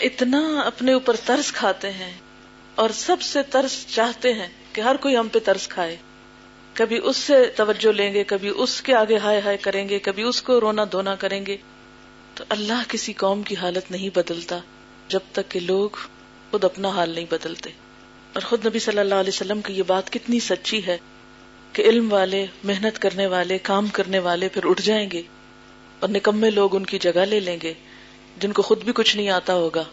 اتنا اپنے اوپر ترس کھاتے ہیں اور سب سے ترس چاہتے ہیں کہ ہر کوئی ہم پہ ترس کھائے۔ کبھی اس سے توجہ لیں گے، کبھی اس کے آگے ہائے ہائے کریں گے، کبھی اس کو رونا دھونا کریں گے۔ تو اللہ کسی قوم کی حالت نہیں بدلتا جب تک کہ لوگ خود اپنا حال نہیں بدلتے۔ اور خود نبی صلی اللہ علیہ وسلم کی یہ بات کتنی سچی ہے کہ علم والے، محنت کرنے والے، کام کرنے والے پھر اٹھ جائیں گے اور نکمے لوگ ان کی جگہ لے لیں گے جن کو خود بھی کچھ نہیں آتا ہوگا۔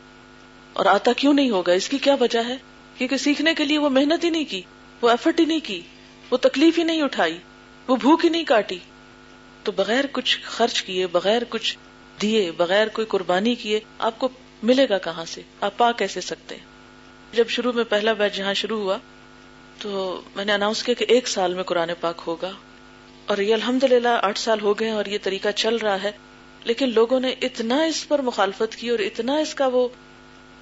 اور آتا کیوں نہیں ہوگا؟ اس کی کیا وجہ ہے؟ کیونکہ سیکھنے کے لیے وہ محنت ہی نہیں کی، وہ ایفرٹ ہی نہیں کی۔ وہ تکلیف ہی نہیں اٹھائی، وہ بھوک ہی نہیں کاٹی۔ تو بغیر کچھ خرچ کیے، بغیر کچھ دیے، بغیر کوئی قربانی کیے، آپ کو ملے گا کہاں سے؟ آپ پا کیسے سکتے جب شروع میں پہلا بیچ جہاں شروع ہوا، تو میں نے اناؤنس کیا کہ ایک سال میں قرآن پاک ہوگا۔ اور یہ الحمد للہ آٹھ سال ہو گئے اور یہ طریقہ چل رہا ہے۔ لیکن لوگوں نے اتنا اس پر مخالفت کی اور اتنا اس کا وہ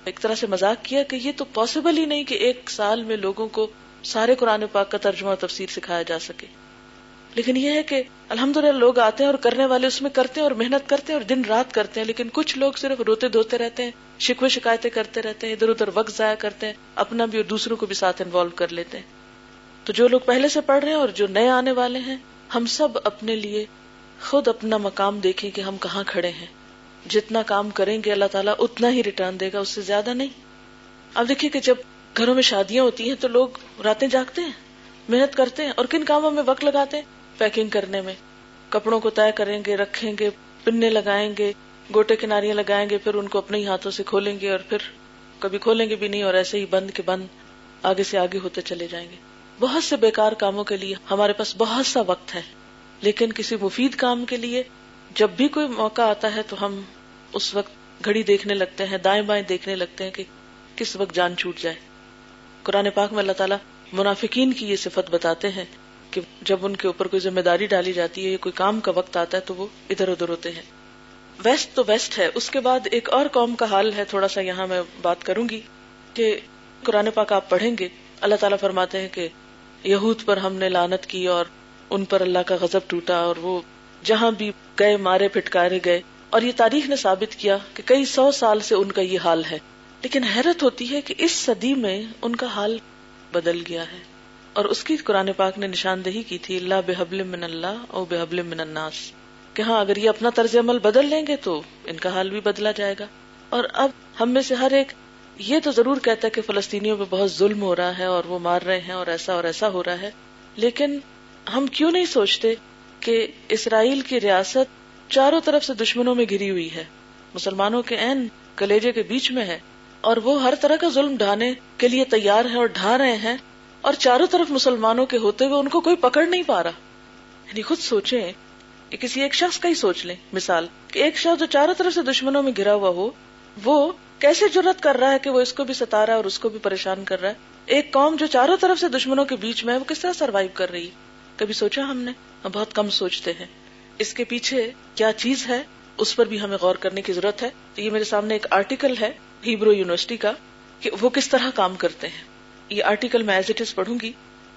ایک طرح سے مزاق کیا کہ یہ تو پاسبل ہی نہیں کہ ایک سال میں لوگوں کو سارے قرآن پاک کا ترجمہ تفسیر سکھایا جا سکے۔ لیکن یہ ہے کہ الحمد لوگ آتے ہیں اور کرنے والے اس میں کرتے ہیں اور محنت کرتے ہیں اور دن رات کرتے ہیں، لیکن کچھ لوگ صرف روتے دھوتے رہتے ہیں، شکوے شکایتیں کرتے رہتے ہیں، ادھر ادھر وقت ضائع کرتے ہیں، اپنا بھی اور دوسروں کو بھی ساتھ انوالو کر لیتے ہیں۔ تو جو لوگ پہلے سے پڑھ رہے ہیں اور جو نئے آنے والے ہیں، ہم سب اپنے لیے خود اپنا مقام دیکھیں کہ ہم کہاں کھڑے ہیں۔ جتنا کام کریں گے اللہ تعالیٰ اتنا ہی ریٹرن دے گا، اس سے زیادہ نہیں۔ اب دیکھیے کہ جب گھروں میں شادیاں ہوتی ہیں تو لوگ راتیں جاگتے ہیں، محنت کرتے ہیں، اور کن کاموں میں وقت لگاتے ہیں؟ پیکنگ کرنے میں۔ کپڑوں کو طے کریں گے، رکھیں گے، پننے لگائیں گے، گوٹے کناریاں لگائیں گے، پھر ان کو اپنے ہی ہاتھوں سے کھولیں گے اور پھر کبھی کھولیں گے بھی نہیں اور ایسے ہی بند کے بند آگے سے آگے ہوتے چلے جائیں گے۔ بہت سے بیکار کاموں کے لیے ہمارے پاس بہت سا وقت ہے، لیکن کسی مفید کام کے لیے جب بھی کوئی موقع آتا ہے تو ہم اس وقت گھڑی دیکھنے لگتے ہیں، دائیں بائیں دیکھنے لگتے ہیں کہ کس وقت جان چھوٹ جائے۔ قرآن پاک میں اللہ تعالیٰ منافقین کی یہ صفت بتاتے ہیں کہ جب ان کے اوپر کوئی ذمہ داری ڈالی جاتی ہے یا کوئی کام کا وقت آتا ہے تو وہ ادھر ادھر ہوتے ہیں۔ ویسٹ تو ویسٹ ہے۔ اس کے بعد ایک اور قوم کا حال ہے۔ تھوڑا سا یہاں میں بات کروں گی کہ قرآن پاک آپ پڑھیں گے۔ اللہ تعالیٰ فرماتے ہیں کہ یہود پر ہم نے لانت کی اور ان پر اللہ کا غضب ٹوٹا اور وہ جہاں بھی گئے مارے پھٹکارے گئے۔ اور یہ تاریخ نے ثابت کیا کہ کئی سو سال سے ان کا یہ حال ہے۔ لیکن حیرت ہوتی ہے کہ اس صدی میں ان کا حال بدل گیا ہے اور اس کی قرآن پاک نے نشاندہی کی تھی اللہ بحبل من اللہ او بحبل من الناس، کہ ہاں اگر یہ اپنا طرز عمل بدل لیں گے تو ان کا حال بھی بدلا جائے گا۔ اور اب ہم میں سے ہر ایک یہ تو ضرور کہتا ہے کہ فلسطینیوں پہ بہت ظلم ہو رہا ہے اور وہ مار رہے ہیں اور ایسا اور ایسا ہو رہا ہے۔ لیکن ہم کیوں نہیں سوچتے کہ اسرائیل کی ریاست چاروں طرف سے دشمنوں میں گری ہوئی ہے؟ مسلمانوں کے این کلیجے کے بیچ میں ہے۔ اور وہ ہر طرح کا ظلم ڈھانے کے لیے تیار ہیں اور ڈھا رہے ہیں اور چاروں طرف مسلمانوں کے ہوتے ہوئے ان کو کوئی پکڑ نہیں پا رہا۔ یعنی خود سوچیں کسی ایک شخص کا ہی سوچ لیں۔ مثال، کہ ایک شخص جو چاروں طرف سے دشمنوں میں گرا ہوا ہو، وہ کیسے جرت کر رہا ہے کہ وہ اس کو بھی ستا رہا ہے اور اس کو بھی پریشان کر رہا ہے؟ ایک قوم جو چاروں طرف سے دشمنوں کے بیچ میں ہے، وہ کس طرح سروائو کر رہی؟ کبھی سوچا ہم نے؟ ہم بہت کم سوچتے ہیں۔ اس کے پیچھے کیا چیز ہے؟ اس پر بھی ہمیں غور کرنے کی ضرورت ہے۔ یہ میرے سامنے ایک آرٹیکل ہے۔ ہیبرو یونیورسٹی کا، کہ وہ کس طرح کام کرتے ہیں. یہ آرٹیکل میں ایز اٹ از پڑھوں گی.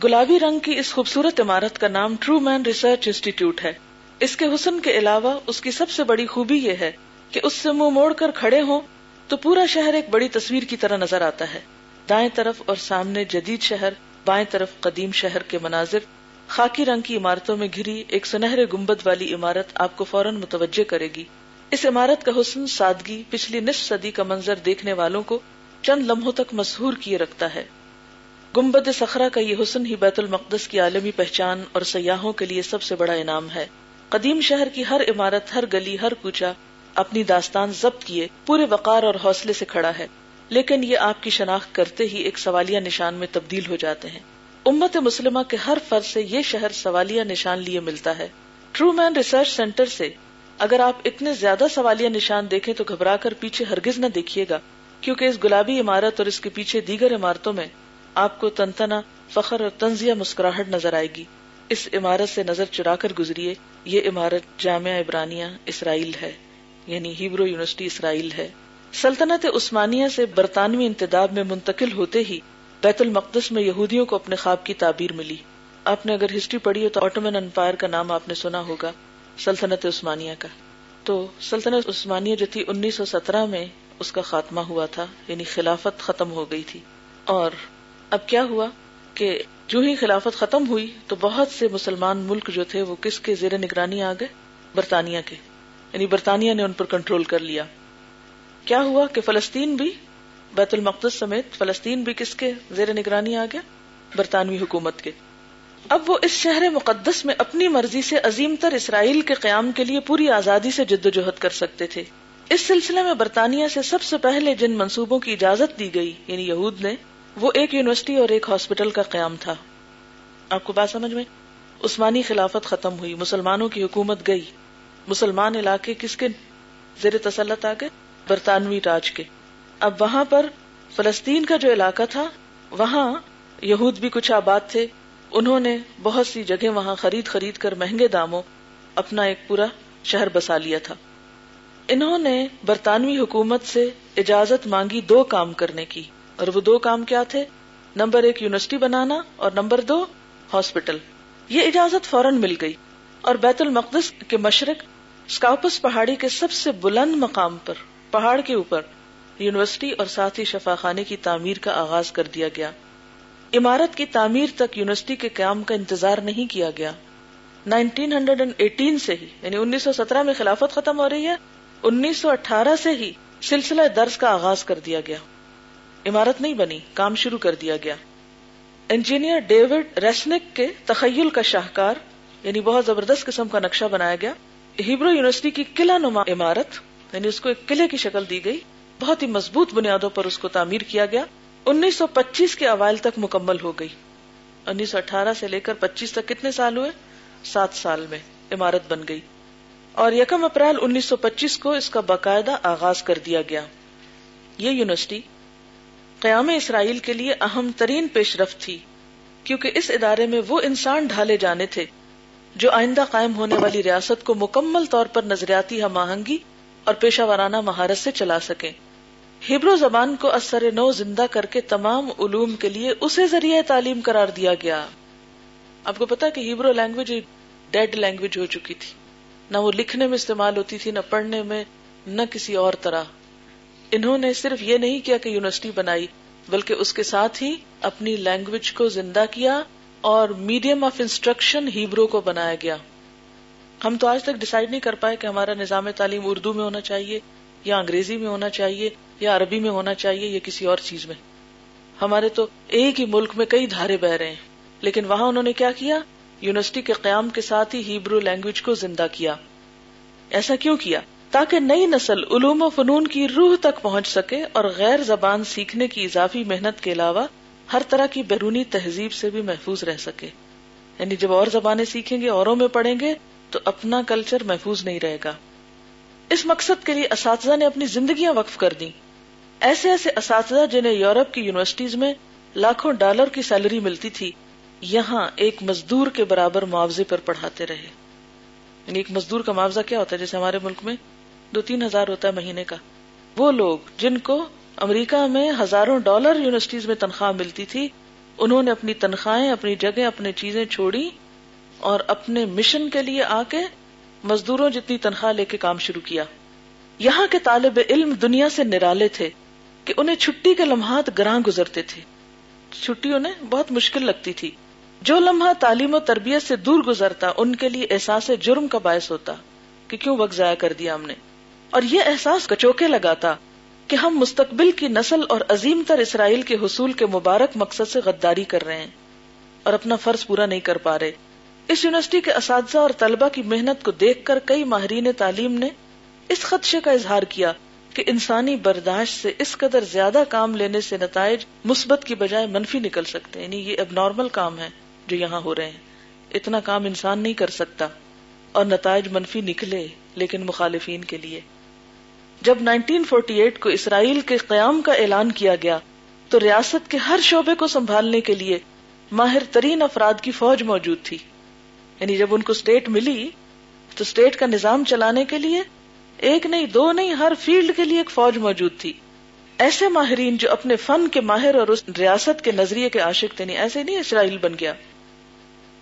گلابی رنگ کی اس خوبصورت عمارت کا نام ٹرو مین ریسرچ انسٹیٹیوٹ ہے. اس کے حسن کے علاوہ اس کی سب سے بڑی خوبی یہ ہے کہ اس سے منہ موڑ کر کھڑے ہوں تو پورا شہر ایک بڑی تصویر کی طرح نظر آتا ہے. دائیں طرف اور سامنے جدید شہر، بائیں طرف قدیم شہر کے مناظر. خاکی رنگ کی عمارتوں میں گھری ایک سنہرے گمبد والی عمارت آپ کو فوراً متوجہ کرے گی. اس عمارت کا حسن سادگی پچھلی نصف صدی کا منظر دیکھنے والوں کو چند لمحوں تک مسحور کیے رکھتا ہے۔ گمبد سخرا کا یہ حسن ہی بیت المقدس کی عالمی پہچان اور سیاحوں کے لیے سب سے بڑا انعام ہے۔ قدیم شہر کی ہر عمارت، ہر گلی، ہر کوچا اپنی داستان ضبط کیے پورے وقار اور حوصلے سے کھڑا ہے۔ لیکن یہ آپ کی شناخت کرتے ہی ایک سوالیہ نشان میں تبدیل ہو جاتے ہیں۔ امت مسلمہ کے ہر فرد سے یہ شہر سوالیہ نشان لیے ملتا ہے۔ ٹرو مین ریسرچ سینٹر سے اگر آپ اتنے زیادہ سوالیہ نشان دیکھیں تو گھبرا کر پیچھے ہرگز نہ دیکھیے گا، کیونکہ اس گلابی عمارت اور اس کے پیچھے دیگر عمارتوں میں آپ کو تنتنا فخر اور تنزیہ مسکراہٹ نظر آئے گی۔ اس عمارت سے نظر چرا کر گزریے، یہ عمارت جامعہ ابرانیہ اسرائیل ہے یعنی ہیبرو یونیورسٹی اسرائیل ہے۔ سلطنت عثمانیہ سے برطانوی انتداب میں منتقل ہوتے ہی بیت المقدس میں یہودیوں کو اپنے خواب کی تعبیر ملی۔ آپ نے اگر ہسٹری پڑھی ہو تو آٹومن امپائر کا نام آپ نے سنا ہوگا۔ سلطنت عثمانیہ کا۔ تو سلطنت عثمانیہ جو تھی انیس سو سترہ میں اس کا خاتمہ ہوا تھا یعنی خلافت ختم ہو گئی تھی۔ اور اب کیا ہوا کہ جو ہی خلافت ختم ہوئی تو بہت سے مسلمان ملک جو تھے وہ کس کے زیر نگرانی آ گئے؟ برطانیہ کے۔ یعنی برطانیہ نے ان پر کنٹرول کر لیا۔ کیا ہوا کہ فلسطین بھی، بیت المقدس سمیت فلسطین بھی کس کے زیر نگرانی آ گیا؟ برطانوی حکومت کے۔ اب وہ اس شہر مقدس میں اپنی مرضی سے عظیم تر اسرائیل کے قیام کے لیے پوری آزادی سے جد و جہد کر سکتے تھے۔ اس سلسلے میں برطانیہ سے سب سے پہلے جن منصوبوں کی اجازت دی گئی یعنی یہود نے، وہ ایک یونیورسٹی اور ایک ہاسپٹل کا قیام تھا۔ آپ کو بات سمجھ میں؟ عثمانی خلافت ختم ہوئی، مسلمانوں کی حکومت گئی۔ مسلمان علاقے کس کے؟ زیر تسلط آ گئے برطانوی راج کے۔ اب وہاں پر فلسطین کا جو علاقہ تھا، وہاں یہود بھی کچھ آباد تھے۔ انہوں نے بہت سی جگہ وہاں خرید خرید کر مہنگے داموں اپنا ایک پورا شہر بسا لیا تھا۔ انہوں نے برطانوی حکومت سے اجازت مانگی دو کام کرنے کی۔ اور وہ دو کام کیا تھے؟ نمبر ایک یونیورسٹی بنانا اور نمبر دو ہاسپٹل۔ یہ اجازت فوراً مل گئی۔ اور بیت المقدس کے مشرق اسکاپس پہاڑی کے سب سے بلند مقام پر، پہاڑ کے اوپر، یونیورسٹی اور ساتھ ہی شفا خانے کی تعمیر کا آغاز کر دیا گیا۔ عمارت کی تعمیر تک یونیورسٹی کے قیام کا انتظار نہیں کیا گیا۔ نائنٹین ہنڈریڈ اینڈ ایٹین سے ہی یعنی انیس سو سترہ میں خلافت ختم ہو رہی ہے، انیس سو اٹھارہ سے ہی سلسلہ درس کا آغاز کر دیا گیا۔ عمارت نہیں بنی، کام شروع کر دیا گیا۔ انجینئر ڈیوڈ ریسنک کے تخیل کا شاہکار یعنی بہت زبردست قسم کا نقشہ بنایا گیا۔ ہیبرو یونیورسٹی کی قلعہ نما عمارت یعنی اس کو ایک قلعے کی شکل دی گئی، بہت ہی مضبوط بنیادوں پر اس کو تعمیر کیا گیا۔ انیس سو پچیس کے اوائل تک مکمل ہو گئی۔ انیس سو اٹھارہ سے لے کر پچیس تک کتنے سال ہوئے؟ سات سال میں عمارت بن گئی۔ اور یکم اپریل انیس سو پچیس کو اس کا باقاعدہ آغاز کر دیا گیا۔ یہ یونیورسٹی قیام اسرائیل کے لیے اہم ترین پیش رفت تھی، کیونکہ اس ادارے میں وہ انسان ڈھالے جانے تھے جو آئندہ قائم ہونے والی ریاست کو مکمل طور پر نظریاتی ہم آہنگی اور پیشہ ورانہ مہارت سے چلا سکے ہبرو زبان کو اثر نو زندہ کر کے تمام علوم کے لیے اسے ذریعہ تعلیم قرار دیا گیا۔ آپ کو پتا کہ ہیبرو لینگویج ڈیڈ لینگویج ہو چکی تھی۔ نہ وہ لکھنے میں استعمال ہوتی تھی، نہ پڑھنے میں، نہ کسی اور طرح۔ انہوں نے صرف یہ نہیں کیا کہ یونیورسٹی بنائی، بلکہ اس کے ساتھ ہی اپنی لینگویج کو زندہ کیا اور میڈیم آف انسٹرکشن ہیبرو کو بنایا گیا۔ ہم تو آج تک ڈسائڈ نہیں کر پائے کہ ہمارا نظام تعلیم اردو میں ہونا چاہیے یا انگریزی میں ہونا چاہیے۔ یا عربی میں ہونا چاہیے یا کسی اور چیز میں۔ ہمارے تو ایک ہی ملک میں کئی دھارے بہ رہے ہیں، لیکن وہاں انہوں نے کیا کیا؟ یونیورسٹی کے قیام کے ساتھ ہی ہیبرو لینگویج کو زندہ کیا۔ ایسا کیوں کیا؟ تاکہ نئی نسل علوم و فنون کی روح تک پہنچ سکے اور غیر زبان سیکھنے کی اضافی محنت کے علاوہ ہر طرح کی بیرونی تہذیب سے بھی محفوظ رہ سکے۔ یعنی جب اور زبانیں سیکھیں گے، اوروں میں پڑھیں گے، تو اپنا کلچر محفوظ نہیں رہے گا۔ اس مقصد کے لیے اساتذہ نے اپنی زندگیاں وقف کر دی ایسے ایسے اساتذہ جنہیں یورپ کی یونیورسٹیز میں لاکھوں ڈالر کی سیلری ملتی تھی، یہاں ایک مزدور کے برابر معاوضے پر پڑھاتے رہے۔ یعنی ایک مزدور کا معاوضہ کیا ہوتا ہے؟ جیسے ہمارے ملک میں دو تین ہزار ہوتا ہے مہینے کا۔ وہ لوگ جن کو امریکہ میں ہزاروں ڈالر یونیورسٹیز میں تنخواہ ملتی تھی، انہوں نے اپنی تنخواہیں، اپنی جگہ اپنی چیزیں چھوڑی اور اپنے مشن کے لیے آ کے مزدوروں جتنی تنخواہ لے کے کام شروع کیا۔ یہاں کے طالب علم دنیا سے نرالے تھے۔ کہ انہیں چھٹی کے لمحات گراں گزرتے تھے۔ چھٹی انہیں بہت مشکل لگتی تھی۔ جو لمحہ تعلیم و تربیت سے دور گزرتا، ان کے لیے احساس جرم کا باعث ہوتا کہ کیوں وقت ضائع کر دیا ہم نے۔ اور یہ احساس کچوکے لگاتا کہ ہم مستقبل کی نسل اور عظیم تر اسرائیل کے حصول کے مبارک مقصد سے غداری کر رہے ہیں اور اپنا فرض پورا نہیں کر پا رہے۔ اس یونیورسٹی کے اساتذہ اور طلبہ کی محنت کو دیکھ کر کئی ماہرین تعلیم نے اس خدشے کا اظہار کیا کہ انسانی برداشت سے اس قدر زیادہ کام لینے سے نتائج مثبت کی بجائے منفی نکل سکتے ہیں۔ یعنی یہ اب نارمل کام ہے جو یہاں ہو رہے ہیں۔ اتنا کام انسان نہیں کر سکتا اور نتائج منفی نکلے لیکن مخالفین کے لیے۔ جب 1948 کو اسرائیل کے قیام کا اعلان کیا گیا تو ریاست کے ہر شعبے کو سنبھالنے کے لیے ماہر ترین افراد کی فوج موجود تھی۔ یعنی جب ان کو اسٹیٹ ملی تو اسٹیٹ کا نظام چلانے کے لیے ایک نہیں، دو نہیں، ہر فیلڈ کے لیے ایک فوج موجود تھی۔ ایسے ماہرین جو اپنے فن کے ماہر اور اس ریاست کے نظریے کے عاشق تھے، نہیں، ایسے نہیں، اسرائیل بن گیا۔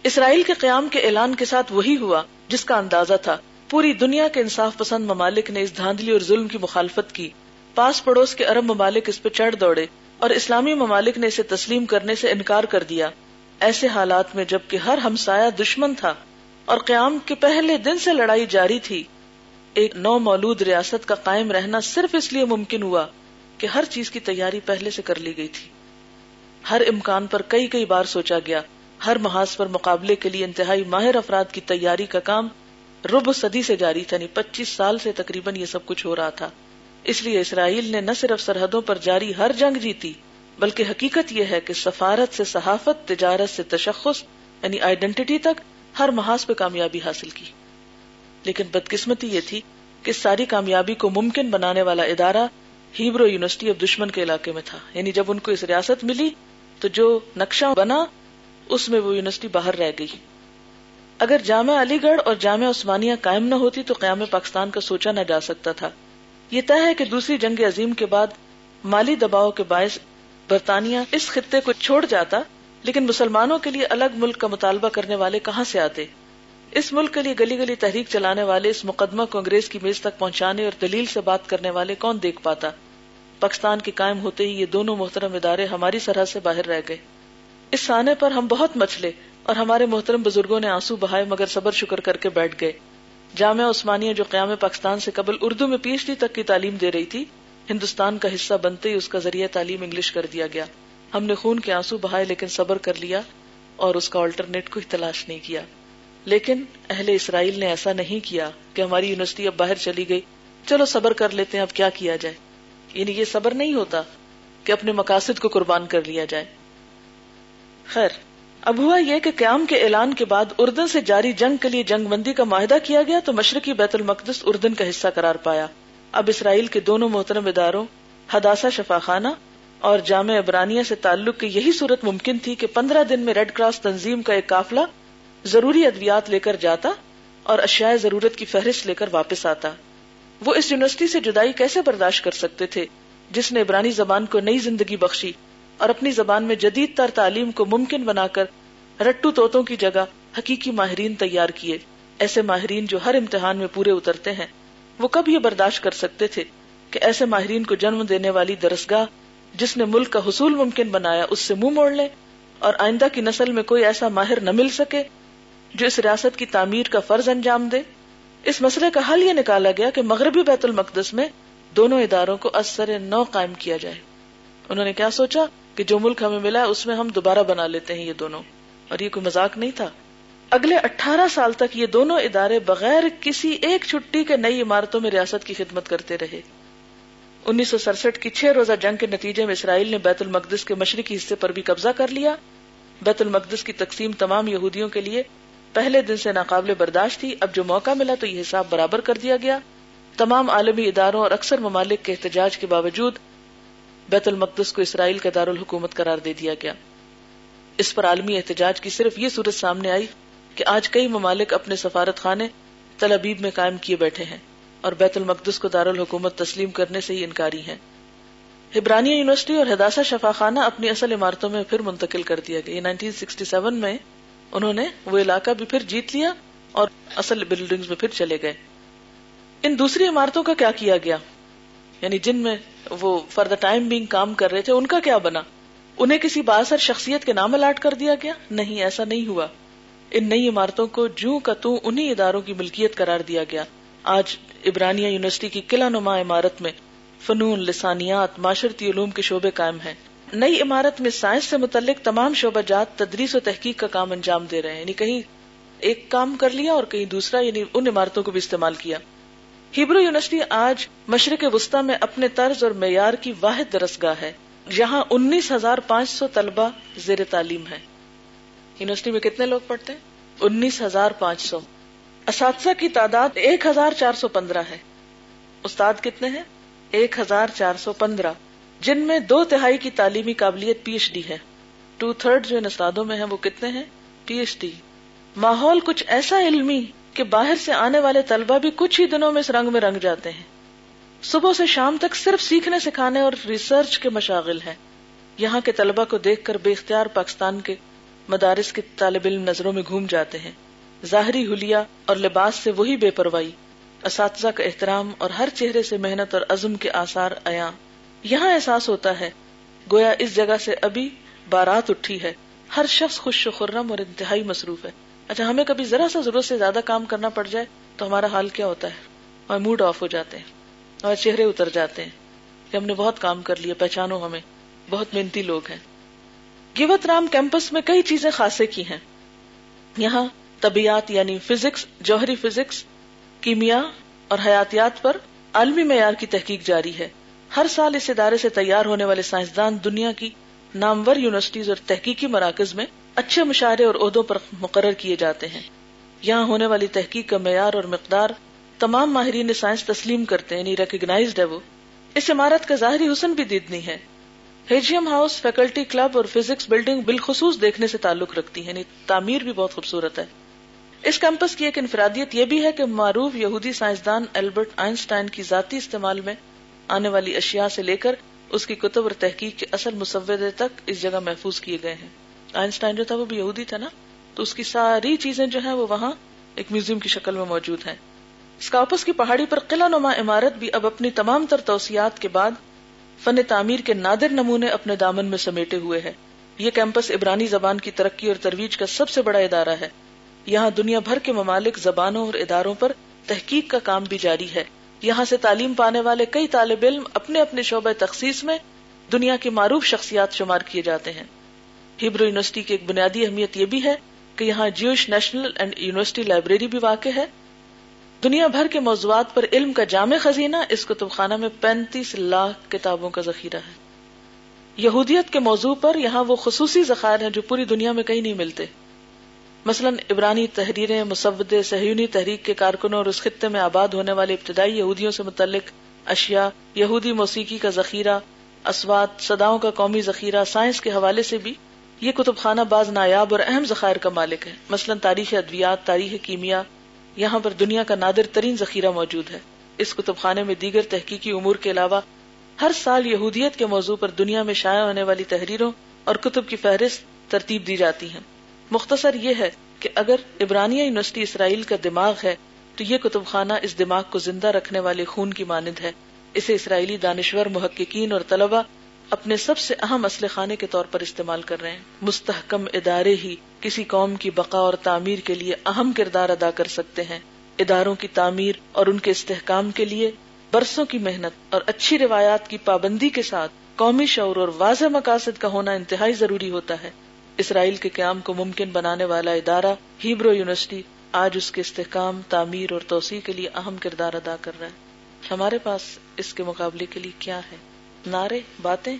اسرائیل کے قیام کے اعلان کے ساتھ وہی ہوا جس کا اندازہ تھا۔ پوری دنیا کے انصاف پسند ممالک نے اس دھاندلی اور ظلم کی مخالفت کی۔ پاس پڑوس کے ارب ممالک اس پہ چڑھ دوڑے اور اسلامی ممالک نے اسے تسلیم کرنے سے انکار کر دیا۔ ایسے حالات میں جبکہ ہر ہمسایہ دشمن تھا اور قیام کے پہلے دن سے لڑائی جاری تھی ایک نو مولود ریاست کا قائم رہنا صرف اس لیے ممکن ہوا کہ ہر چیز کی تیاری پہلے سے کر لی گئی تھی۔ ہر امکان پر کئی کئی بار سوچا گیا، ہر محاذ پر مقابلے کے لیے انتہائی ماہر افراد کی تیاری کا کام رب صدی سے جاری تھا یعنی پچیس سال سے تقریباً یہ سب کچھ ہو رہا تھا۔ اس لیے اسرائیل نے نہ صرف سرحدوں پر جاری ہر جنگ جیتی، بلکہ حقیقت یہ ہے کہ سفارت سے صحافت، تجارت سے تشخص یعنی آئیڈینٹی تک ہر محاذ پہ کامیابی حاصل کی۔ لیکن بدقسمتی یہ تھی کہ ساری کامیابی کو ممکن بنانے والا ادارہ ہیبرو یونیورسٹی آف دشمن کے علاقے میں تھا۔ یعنی جب ان کو اس ریاست ملی تو جو نقشہ بنا، اس میں وہ یونیورسٹی باہر رہ گئی۔ اگر جامعہ علی گڑھ اور جامعہ عثمانیہ قائم نہ ہوتی تو قیام پاکستان کا سوچا نہ جا سکتا تھا۔ یہ طے ہے کہ دوسری جنگ عظیم کے بعد مالی دباؤ کے باعث برطانیہ اس خطے کو چھوڑ جاتا، لیکن مسلمانوں کے لیے الگ ملک کا مطالبہ کرنے والے کہاں سے آتے؟ اس ملک کے لیے گلی گلی تحریک چلانے والے، اس مقدمہ کو انگریز کی میز تک پہنچانے اور دلیل سے بات کرنے والے کون دیکھ پاتا؟ پاکستان کے قائم ہوتے ہی یہ دونوں محترم ادارے ہماری سرحد سے باہر رہ گئے۔ اس سانے پر ہم بہت مچلے اور ہمارے محترم بزرگوں نے آنسو بہائے مگر صبر شکر کر کے بیٹھ گئے۔ جامعہ عثمانیہ جو قیام پاکستان سے قبل اردو میں پی ایچ ڈی تک کی تعلیم دے رہی تھی، ہندوستان کا حصہ بنتے ہی اس کا ذریعہ تعلیم انگلش کر دیا گیا۔ ہم نے خون کے آنسو بہائے لیکن صبر کر لیا اور اس کا آلٹرنیٹ کو تلاش نہیں کیا۔ لیکن اہل اسرائیل نے ایسا نہیں کیا کہ ہماری یونیورسٹی اب باہر چلی گئی۔ چلو صبر کر لیتے ہیں، اب کیا کیا جائے؟ یعنی یہ صبر نہیں ہوتا کہ اپنے مقاصد کو قربان کر لیا جائے۔ خیر، اب ہوا یہ کہ قیام کے اعلان کے بعد اردن سے جاری جنگ کے لیے جنگ بندی کا معاہدہ کیا گیا تو مشرقی بیت المقدس اردن کا حصہ قرار پایا۔ اب اسرائیل کے دونوں محترم اداروں حداسا شفاخانہ اور جامع ابرانیہ سے تعلق کی یہی صورت ممکن تھی کہ پندرہ دن میں ریڈ کراس تنظیم کا ایک قافلہ ضروری ادویات لے کر جاتا اور اشیاء ضرورت کی فہرست لے کر واپس آتا۔ وہ اس یونیورسٹی سے جدائی کیسے برداشت کر سکتے تھے جس نے عبرانی زبان کو نئی زندگی بخشی اور اپنی زبان میں جدید تر تعلیم کو ممکن بنا کر رٹو توتوں کی جگہ حقیقی ماہرین تیار کیے۔ ایسے ماہرین جو ہر امتحان میں پورے اترتے ہیں۔ وہ کب یہ برداشت کر سکتے تھے کہ ایسے ماہرین کو جنم دینے والی درسگاہ جس نے ملک کا حصول ممکن بنایا اس سے منہ موڑ لے اور آئندہ کی نسل میں کوئی ایسا ماہر نہ مل سکے جو اس ریاست کی تعمیر کا فرض انجام دے، اس مسئلے کا حل یہ نکالا گیا کہ مغربی بیت المقدس میں دونوں اداروں کو اثر نو قائم کیا جائے۔ انہوں نے کیا سوچا کہ جو ملک ہمیں ملا اس میں ہم دوبارہ بنا لیتے ہیں یہ دونوں۔ اور یہ کوئی مذاق نہیں تھا۔ اگلے اٹھارہ سال تک یہ دونوں ادارے بغیر کسی ایک چھٹی کے نئی عمارتوں میں ریاست کی خدمت کرتے رہے۔ انیس سو سڑسٹھ کی چھ روزہ جنگ کے نتیجے میں اسرائیل نے بیت المقدس کے مشرقی حصے پر بھی قبضہ کر لیا۔ بیت المقدس کی تقسیم تمام یہودیوں کے لیے پہلے دن سے ناقابل برداشت تھی، اب جو موقع ملا تو یہ حساب برابر کر دیا گیا۔ تمام عالمی اداروں اور اکثر ممالک کے احتجاج کے باوجود بیت المقدس کو اسرائیل کا دارالحکومت قرار دے دیا گیا۔ اس پر عالمی احتجاج کی صرف یہ صورت سامنے آئی کہ آج کئی ممالک اپنے سفارت خانے تل ابیب میں قائم کیے بیٹھے ہیں اور بیت المقدس کو دارالحکومت تسلیم کرنے سے ہی انکاری ہیں۔ ہبرانیہ یونیورسٹی اور ہداسا شفا خانہ اپنی اصل عمارتوں میں پھر منتقل کر دیا گیا۔ نائنٹین سکسٹی سیون میں انہوں نے وہ علاقہ بھی پھر جیت لیا اور اصل بلڈنگ میں پھر چلے گئے۔ ان دوسری عمارتوں کا کیا کیا گیا؟ یعنی جن میں وہ فار دا ٹائم بینگ کام کر رہے تھے، ان کا کیا بنا؟ انہیں کسی باثر شخصیت کے نام الاٹ کر دیا گیا؟ نہیں، ایسا نہیں ہوا۔ ان نئی عمارتوں کو جو کا تو انہیں اداروں کی ملکیت قرار دیا گیا۔ آج ابرانیہ یونیورسٹی کی قلعہ نما عمارت میں فنون، لسانیات، معاشرتی علوم کے شعبے قائم ہیں۔ نئی عمارت میں سائنس سے متعلق تمام شعبہ جات تدریس و تحقیق کا کام انجام دے رہے ہیں۔ یعنی کہیں ایک کام کر لیا اور کہیں دوسرا یعنی ان عمارتوں کو بھی استعمال کیا۔ ہیبرو یونیورسٹی آج مشرق وسطی میں اپنے طرز اور معیار کی واحد درسگاہ ہے۔ یہاں انیس ہزار پانچ سو طلبہ زیر تعلیم ہے یونیورسٹی میں کتنے لوگ پڑھتے ہیں؟ انیس ہزار پانچ سو۔ اساتذہ کی تعداد ایک ہزار چار سو پندرہ ہے۔ استاد کتنے ہیں؟ ایک ہزار چار سو پندرہ۔ جن میں دو تہائی کی تعلیمی قابلیت پی ایچ ڈی ہے۔ ٹو تھرڈ جو ان استادوں میں ہیں وہ کتنے ہیں؟ P H D. ماحول کچھ ایسا علمی کہ باہر سے آنے والے طلبہ بھی کچھ ہی دنوں میں اس رنگ میں رنگ جاتے ہیں۔ صبح سے شام تک صرف سیکھنے، سکھانے اور ریسرچ کے مشاغل ہیں۔ یہاں کے طلبہ کو دیکھ کر بے اختیار پاکستان کے مدارس کے طالب علم نظروں میں گھوم جاتے ہیں۔ ظاہری حلیہ اور لباس سے وہی بے پرواہی۔ اساتذہ کا احترام اور ہر چہرے سے محنت اور عزم کے آثار عیاں۔ یہاں احساس ہوتا ہے گویا اس جگہ سے ابھی بارات اٹھی ہے۔ ہر شخص خوش و خرم اور انتہائی مصروف ہے۔ اچھا ہمیں کبھی ذرا سا ضرورت سے زیادہ کام کرنا پڑ جائے تو ہمارا حال کیا ہوتا ہے؟ اور موڈ آف ہو جاتے ہیں، اور چہرے اتر جاتے ہیں کہ ہم نے بہت کام کر لیا، پہچانو ہمیں۔ بہت محنتی لوگ ہیں۔ گیوت رام کیمپس میں کئی چیزیں خاصے کی ہیں۔ یہاں طبیعت یعنی فزکس، جوہری فزکس، کیمیا اور حیاتیات پر عالمی معیار کی تحقیق جاری ہے۔ ہر سال اس ادارے سے تیار ہونے والے سائنسدان دنیا کی نامور یونیورسٹیز اور تحقیقی مراکز میں اچھے مشاہرے اور عہدوں پر مقرر کیے جاتے ہیں۔ یہاں ہونے والی تحقیق کا معیار اور مقدار تمام ماہرین سائنس تسلیم کرتے ہیں یعنی ریکگنائزڈ ہے وہ۔ اس عمارت کا ظاہری حسن بھی دیدنی ہے۔ ہیجیم ہاؤس فیکلٹی کلب اور فزکس بلڈنگ بالخصوص دیکھنے سے تعلق رکھتی ہے یعنی تعمیر بھی بہت خوبصورت ہے۔ اس کیمپس کی ایک انفرادیت یہ بھی ہے کہ معروف یہودی سائنسدان البرٹ آئنسٹائن کی ذاتی استعمال میں آنے والی اشیاء سے لے کر اس کی کتب اور تحقیق کے اصل مسودے تک اس جگہ محفوظ کیے گئے ہیں۔ آئنسٹائن جو تھا وہ بھی یہودی تھا نا؟ تو اس کی ساری چیزیں جو ہیں وہ وہاں ایک میوزیم کی شکل میں موجود ہیں۔ اسکاپس کی پہاڑی پر قلعہ نما عمارت بھی اب اپنی تمام تر توسیعات کے بعد فن تعمیر کے نادر نمونے اپنے دامن میں سمیٹے ہوئے ہے یہ کیمپس عبرانی زبان کی ترقی اور ترویج کا سب سے بڑا ادارہ ہے۔ یہاں دنیا بھر کے ممالک زبانوں اور اداروں پر تحقیق کا کام بھی جاری ہے۔ یہاں سے تعلیم پانے والے کئی طالب علم اپنے اپنے شعبہ تخصیص میں دنیا کی معروف شخصیات شمار کیے جاتے ہیں۔ ہبرو یونیورسٹی کی ایک بنیادی اہمیت یہ بھی ہے کہ یہاں Jewish national and university library بھی واقع ہے۔ دنیا بھر کے موضوعات پر علم کا جامع خزینہ اس کتب خانہ میں پینتیس لاکھ کتابوں کا ذخیرہ ہے۔ یہودیت کے موضوع پر یہاں وہ خصوصی ذخائر ہیں جو پوری دنیا میں کہیں نہیں ملتے۔ مثلا عبرانی تحریریں مسودے سہیونی تحریک کے کارکنوں اور اس خطے میں آباد ہونے والے ابتدائی یہودیوں سے متعلق اشیاء، یہودی موسیقی کا ذخیرہ، اسوات، صداؤں کا قومی ذخیرہ، سائنس کے حوالے سے بھی یہ کتب خانہ بعض نایاب اور اہم ذخائر کا مالک ہے۔ مثلا تاریخ ادویات، تاریخ کیمیا، یہاں پر دنیا کا نادر ترین ذخیرہ موجود ہے۔ اس کتب خانے میں دیگر تحقیقی امور کے علاوہ ہر سال یہودیت کے موضوع پر دنیا میں شائع ہونے والی تحریروں اور کتب کی فہرست ترتیب دی جاتی ہیں۔ مختصر یہ ہے کہ اگر عبرانیہ یونیورسٹی اسرائیل کا دماغ ہے، تو یہ کتب خانہ اس دماغ کو زندہ رکھنے والے خون کی مانند ہے۔ اسے اسرائیلی دانشور، محققین اور طلبہ اپنے سب سے اہم اسلحے خانے کے طور پر استعمال کر رہے ہیں۔ مستحکم ادارے ہی کسی قوم کی بقا اور تعمیر کے لیے اہم کردار ادا کر سکتے ہیں۔ اداروں کی تعمیر اور ان کے استحکام کے لیے برسوں کی محنت اور اچھی روایات کی پابندی کے ساتھ قومی شعور اور واضح مقاصد کا ہونا انتہائی ضروری ہوتا ہے۔ اسرائیل کے قیام کو ممکن بنانے والا ادارہ ہیبرو یونیورسٹی آج اس کے استحکام، تعمیر اور توسیع کے لیے اہم کردار ادا کر رہا ہے۔ ہمارے پاس اس کے مقابلے کے لیے کیا ہے؟ نعرے، باتیں؟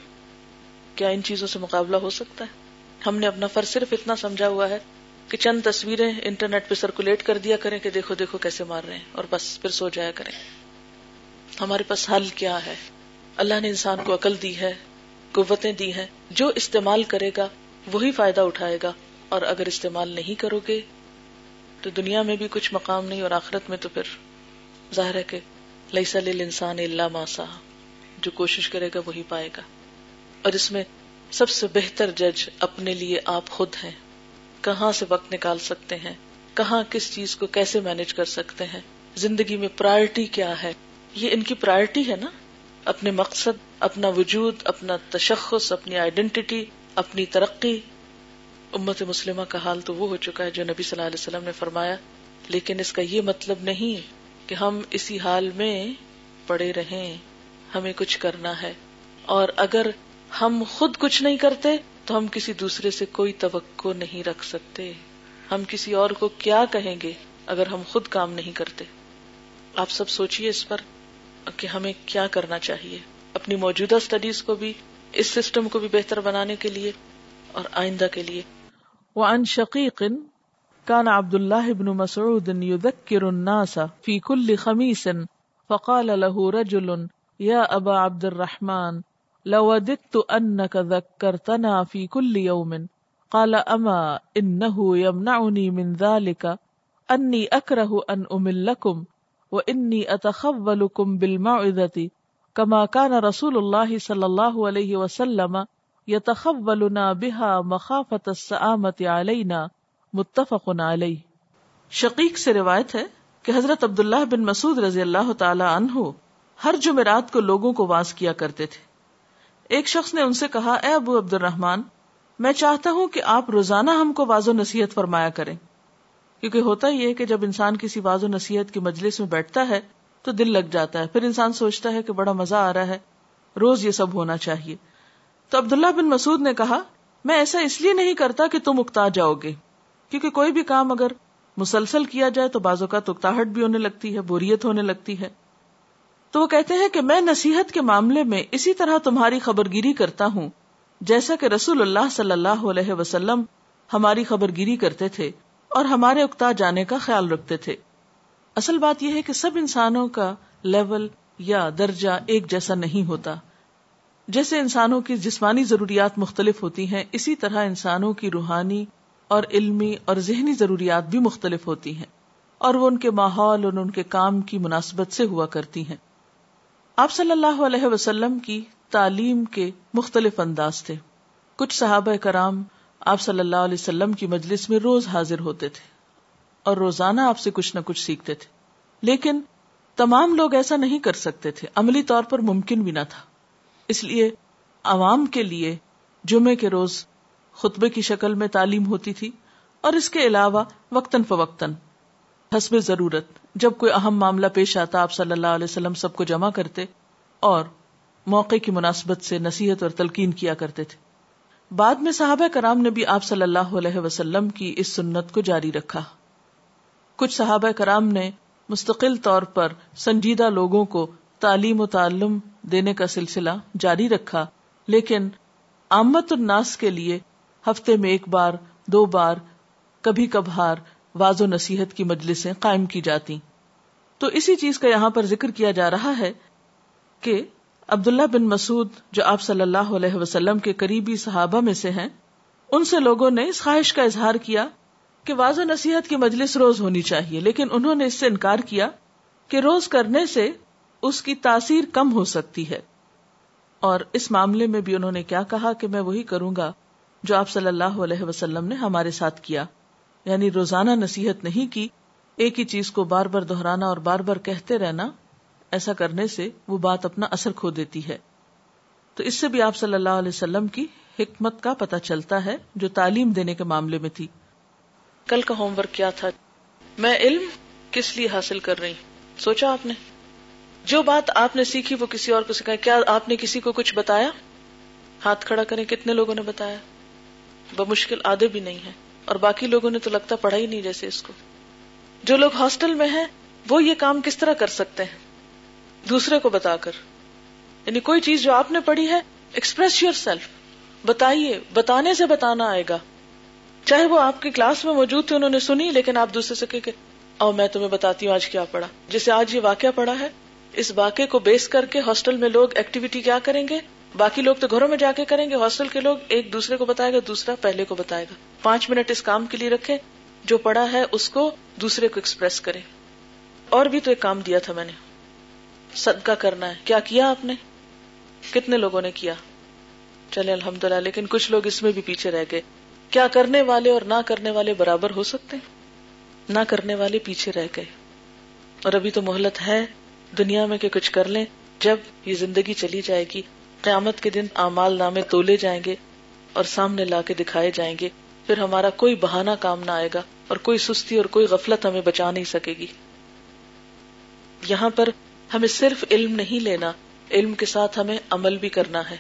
کیا ان چیزوں سے مقابلہ ہو سکتا ہے؟ ہم نے اپنا فرض صرف اتنا سمجھا ہوا ہے کہ چند تصویریں انٹرنیٹ پہ سرکولیٹ کر دیا کریں کہ دیکھو دیکھو کیسے مار رہے ہیں اور بس پھر سو جایا کریں۔ ہمارے پاس حل کیا ہے؟ اللہ نے انسان کو عقل دی ہے، قوتیں دی ہیں، جو استعمال کرے گا وہی فائدہ اٹھائے گا اور اگر استعمال نہیں کرو گے تو دنیا میں بھی کچھ مقام نہیں اور آخرت میں تو پھر ظاہر ہے کہ لئی سل انسان اللہ ماسا جو کوشش کرے گا وہی پائے گا۔ اور اس میں سب سے بہتر جج اپنے لیے آپ خود ہیں۔ کہاں سے وقت نکال سکتے ہیں؟ کہاں کس چیز کو کیسے مینج کر سکتے ہیں؟ زندگی میں پرائرٹی کیا ہے؟ یہ ان کی پرائرٹی ہے نا؟ اپنے مقصد، اپنا وجود، اپنا تشخص، اپنی آئیڈینٹی اپنی ترقی، امت مسلمہ کا حال تو وہ ہو چکا ہے جو نبی صلی اللہ علیہ وسلم نے فرمایا، لیکن اس کا یہ مطلب نہیں کہ ہم اسی حال میں پڑے رہیں، ہمیں کچھ کرنا ہے۔ اور اگر ہم خود کچھ نہیں کرتے، تو ہم کسی دوسرے سے کوئی توقع نہیں رکھ سکتے۔ ہم کسی اور کو کیا کہیں گے اگر ہم خود کام نہیں کرتے؟ آپ سب سوچئے اس پر کہ ہمیں کیا کرنا چاہیے۔ اپنی موجودہ اسٹڈیز کو بھی اس سسٹم کو بھی بہتر بنانے کے لیے اور آئندہ کے لیے۔ وعن شقیق كان عبد الله بن مسعود يذكر الناس في كل خميس فقال له رجل يا أبا عبد الرحمن لوددت أنك ذكرتنا في كل يوم قال أما إنه يمنعني من ذلك أني أكره أن أملكم وإني أتخولكم بالموعظة كما كان رسول الله صلى الله عليه وسلم یتخولنا بها مخافت السآمت علینا متفق علیہ۔ شقیق سے روایت ہے کہ حضرت عبداللہ بن مسعود رضی اللہ تعالی عنہ ہر جمعرات کو لوگوں کو واز کیا کرتے تھے۔ ایک شخص نے ان سے کہا، اے ابو عبد الرحمان میں چاہتا ہوں کہ آپ روزانہ ہم کو واض و نصیحت فرمایا کریں۔ کیونکہ ہوتا ہی ہے کہ جب انسان کسی واض و نصیحت کی مجلس میں بیٹھتا ہے تو دل لگ جاتا ہے۔ پھر انسان سوچتا ہے کہ بڑا مزہ آ رہا ہے۔ روز یہ سب ہونا چاہیے۔ تو عبداللہ بن مسعود نے کہا، میں ایسا اس لیے نہیں کرتا کہ تم اکتا جاؤ گے۔ کیونکہ کوئی بھی کام اگر مسلسل کیا جائے تو بازو کا اکتاہٹ بھی ہونے لگتی ہے، بوریت ہونے لگتی ہے۔ تو وہ کہتے ہیں کہ میں نصیحت کے معاملے میں اسی طرح تمہاری خبرگیری کرتا ہوں، جیسا کہ رسول اللہ صلی اللہ علیہ وسلم ہماری خبرگیری کرتے تھے اور ہمارے اکتا جانے کا خیال رکھتے تھے۔ اصل بات یہ ہے کہ سب انسانوں کا لیول یا درجہ ایک جیسا نہیں ہوتا۔ جیسے انسانوں کی جسمانی ضروریات مختلف ہوتی ہیں، اسی طرح انسانوں کی روحانی اور علمی اور ذہنی ضروریات بھی مختلف ہوتی ہیں اور وہ ان کے ماحول اور ان کے کام کی مناسبت سے ہوا کرتی ہیں۔ آپ صلی اللہ علیہ وسلم کی تعلیم کے مختلف انداز تھے۔ کچھ صحابہ کرام آپ صلی اللہ علیہ وسلم کی مجلس میں روز حاضر ہوتے تھے۔ اور روزانہ آپ سے کچھ نہ کچھ سیکھتے تھے۔ لیکن تمام لوگ ایسا نہیں کر سکتے تھے۔ عملی طور پر ممکن بھی نہ تھا۔ اس لیے عوام کے لیے جمعے کے روز خطبے کی شکل میں تعلیم ہوتی تھی اور اس کے علاوہ وقتاً فوقتاً۔ حسب ضرورت، جب کوئی اہم معاملہ پیش آتا، آپ صلی اللہ علیہ وسلم سب کو جمع کرتے اور موقع کی مناسبت سے نصیحت اور تلقین کیا کرتے تھے۔ بعد میں صحابہ کرام نے بھی آپ صلی اللہ علیہ وسلم کی اس سنت کو جاری رکھا۔ کچھ صحابہ کرام نے مستقل طور پر سنجیدہ لوگوں کو تعلیم و تعلم دینے کا سلسلہ جاری رکھا، لیکن آمت الناس کے لیے ہفتے میں ایک بار، دو بار، کبھی کبھار واض و نصیحت کی مجلسیں قائم کی جاتی۔ تو اسی چیز کا یہاں پر ذکر کیا جا رہا ہے کہ عبداللہ بن مسعود جو آپ صلی اللہ علیہ وسلم کے قریبی صحابہ میں سے ہیں، ان سے لوگوں نے اس خواہش کا اظہار کیا کہ واضح نصیحت کی مجلس روز ہونی چاہیے، لیکن انہوں نے اس سے انکار کیا کہ روز کرنے سے اس کی تاثیر کم ہو سکتی ہے۔ اور اس معاملے میں بھی انہوں نے کیا کہا کہ میں وہی کروں گا جو آپ صلی اللہ علیہ وسلم نے ہمارے ساتھ کیا۔ یعنی روزانہ نصیحت نہیں کی، ایک ہی چیز کو بار بار دہرانا اور بار بار کہتے رہنا، ایسا کرنے سے وہ بات اپنا اثر کھو دیتی ہے۔ تو اس سے بھی آپ صلی اللہ علیہ وسلم کی حکمت کا پتہ چلتا ہے جو تعلیم دینے کے معاملے میں تھی۔ کل کا ہوم ورک کیا تھا۔ میں علم کس لیے حاصل کر رہی؟ سوچا آپ نے۔ جو بات آپ نے سیکھی وہ کسی اور کو سکھائی کیا آپ نے کسی کو کچھ بتایا؟ ہاتھ کھڑا کریں، کتنے لوگوں نے بتایا؟ بمشکل آدھے بھی نہیں ہے اور باقی لوگوں نے تو لگتا پڑھا ہی نہیں جیسے اس کو۔ جو لوگ ہاسٹل میں ہیں، وہ یہ کام کس طرح کر سکتے ہیں؟ دوسرے کو بتا کر۔ یعنی کوئی چیز جو آپ نے پڑھی ہے ایکسپریس یور سیلف بتائیے، بتانے سے بتانا آئے گا۔ چاہے وہ آپ کی کلاس میں موجود تھے، انہوں نے سنی، لیکن آپ دوسرے سے کہ او میں تمہیں بتاتی ہوں، آج کیا پڑھا؟ جیسے آج یہ واقعہ پڑا ہے، اس واقعے کو بیس کر کے ہاسٹل میں لوگ ایکٹیویٹی کیا کریں گے؟ باقی لوگ تو گھروں میں جا کے کریں گے، ہاسٹل کے لوگ ایک دوسرے کو بتائے گا، دوسرا پہلے کو بتائے گا۔ پانچ منٹ اس کام کے لیے رکھے جو پڑھا ہے اس کو دوسرے کو ایکسپریس کرے اور بھی تو ایک کام دیا تھا میں نے۔ صدقہ کرنا ہے۔ کیا کیا آپ نے؟ کتنے لوگوں نے کیا؟ چلے الحمد للہ لیکن کچھ لوگ اس میں بھی پیچھے رہ گئے۔ کیا کرنے والے اور نہ کرنے والے برابر ہو سکتے نہ کرنے والے پیچھے رہ گئے۔ اور ابھی تو مہلت ہے، دنیا میں کہ کچھ کر لیں۔ جب یہ زندگی چلی جائے گی، قیامت کے دن اعمال نامے تولے جائیں گے اور سامنے لا کے دکھائے جائیں گے، پھر ہمارا کوئی بہانہ کام نہ آئے گا اور کوئی سستی اور کوئی غفلت ہمیں بچا نہیں سکے گی۔ یہاں پر ہمیں صرف علم نہیں لینا، علم کے ساتھ ہمیں عمل بھی کرنا ہے۔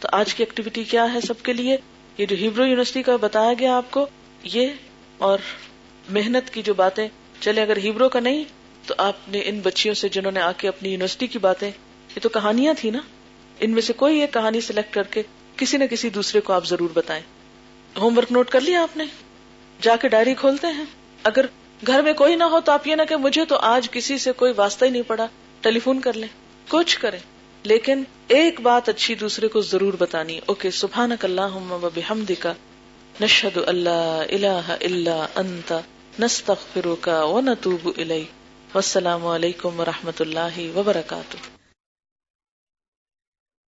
تو آج کی ایکٹیویٹی کیا ہے سب کے لیے؟ یہ جو ہیبرو یونیورسٹی کا بتایا گیا آپ کو، یہ اور محنت کی جو باتیں چلے اگر ہیبرو کا نہیں تو آپ نے ان بچیوں سے جنہوں نے آ کے اپنی یونیورسٹی کی باتیں، یہ تو کہانیاں تھی نا۔ ان میں سے کوئی ایک کہانی سلیکٹ کر کے کسی نہ کسی دوسرے کو آپ ضرور بتائیں۔ ہوم ورک نوٹ کر لیا آپ نے۔ جا کے ڈائری کھولتے ہیں۔ اگر گھر میں کوئی نہ ہو تو آپ یہ نہ کہ مجھے تو آج کسی سے کوئی واسطہ ہی نہیں پڑا۔ ٹیلی فون کر لیں۔ کچھ کریں۔ لیکن ایک بات اچھی دوسرے کو ضرور بتانی۔ اوکے سبحان اللہ بحمد کا نشد اللہ اللہ اللہ انت، نستغفرک و نتوب الیک والسلام علیکم و رحمۃ اللہ وبرکاتہ۔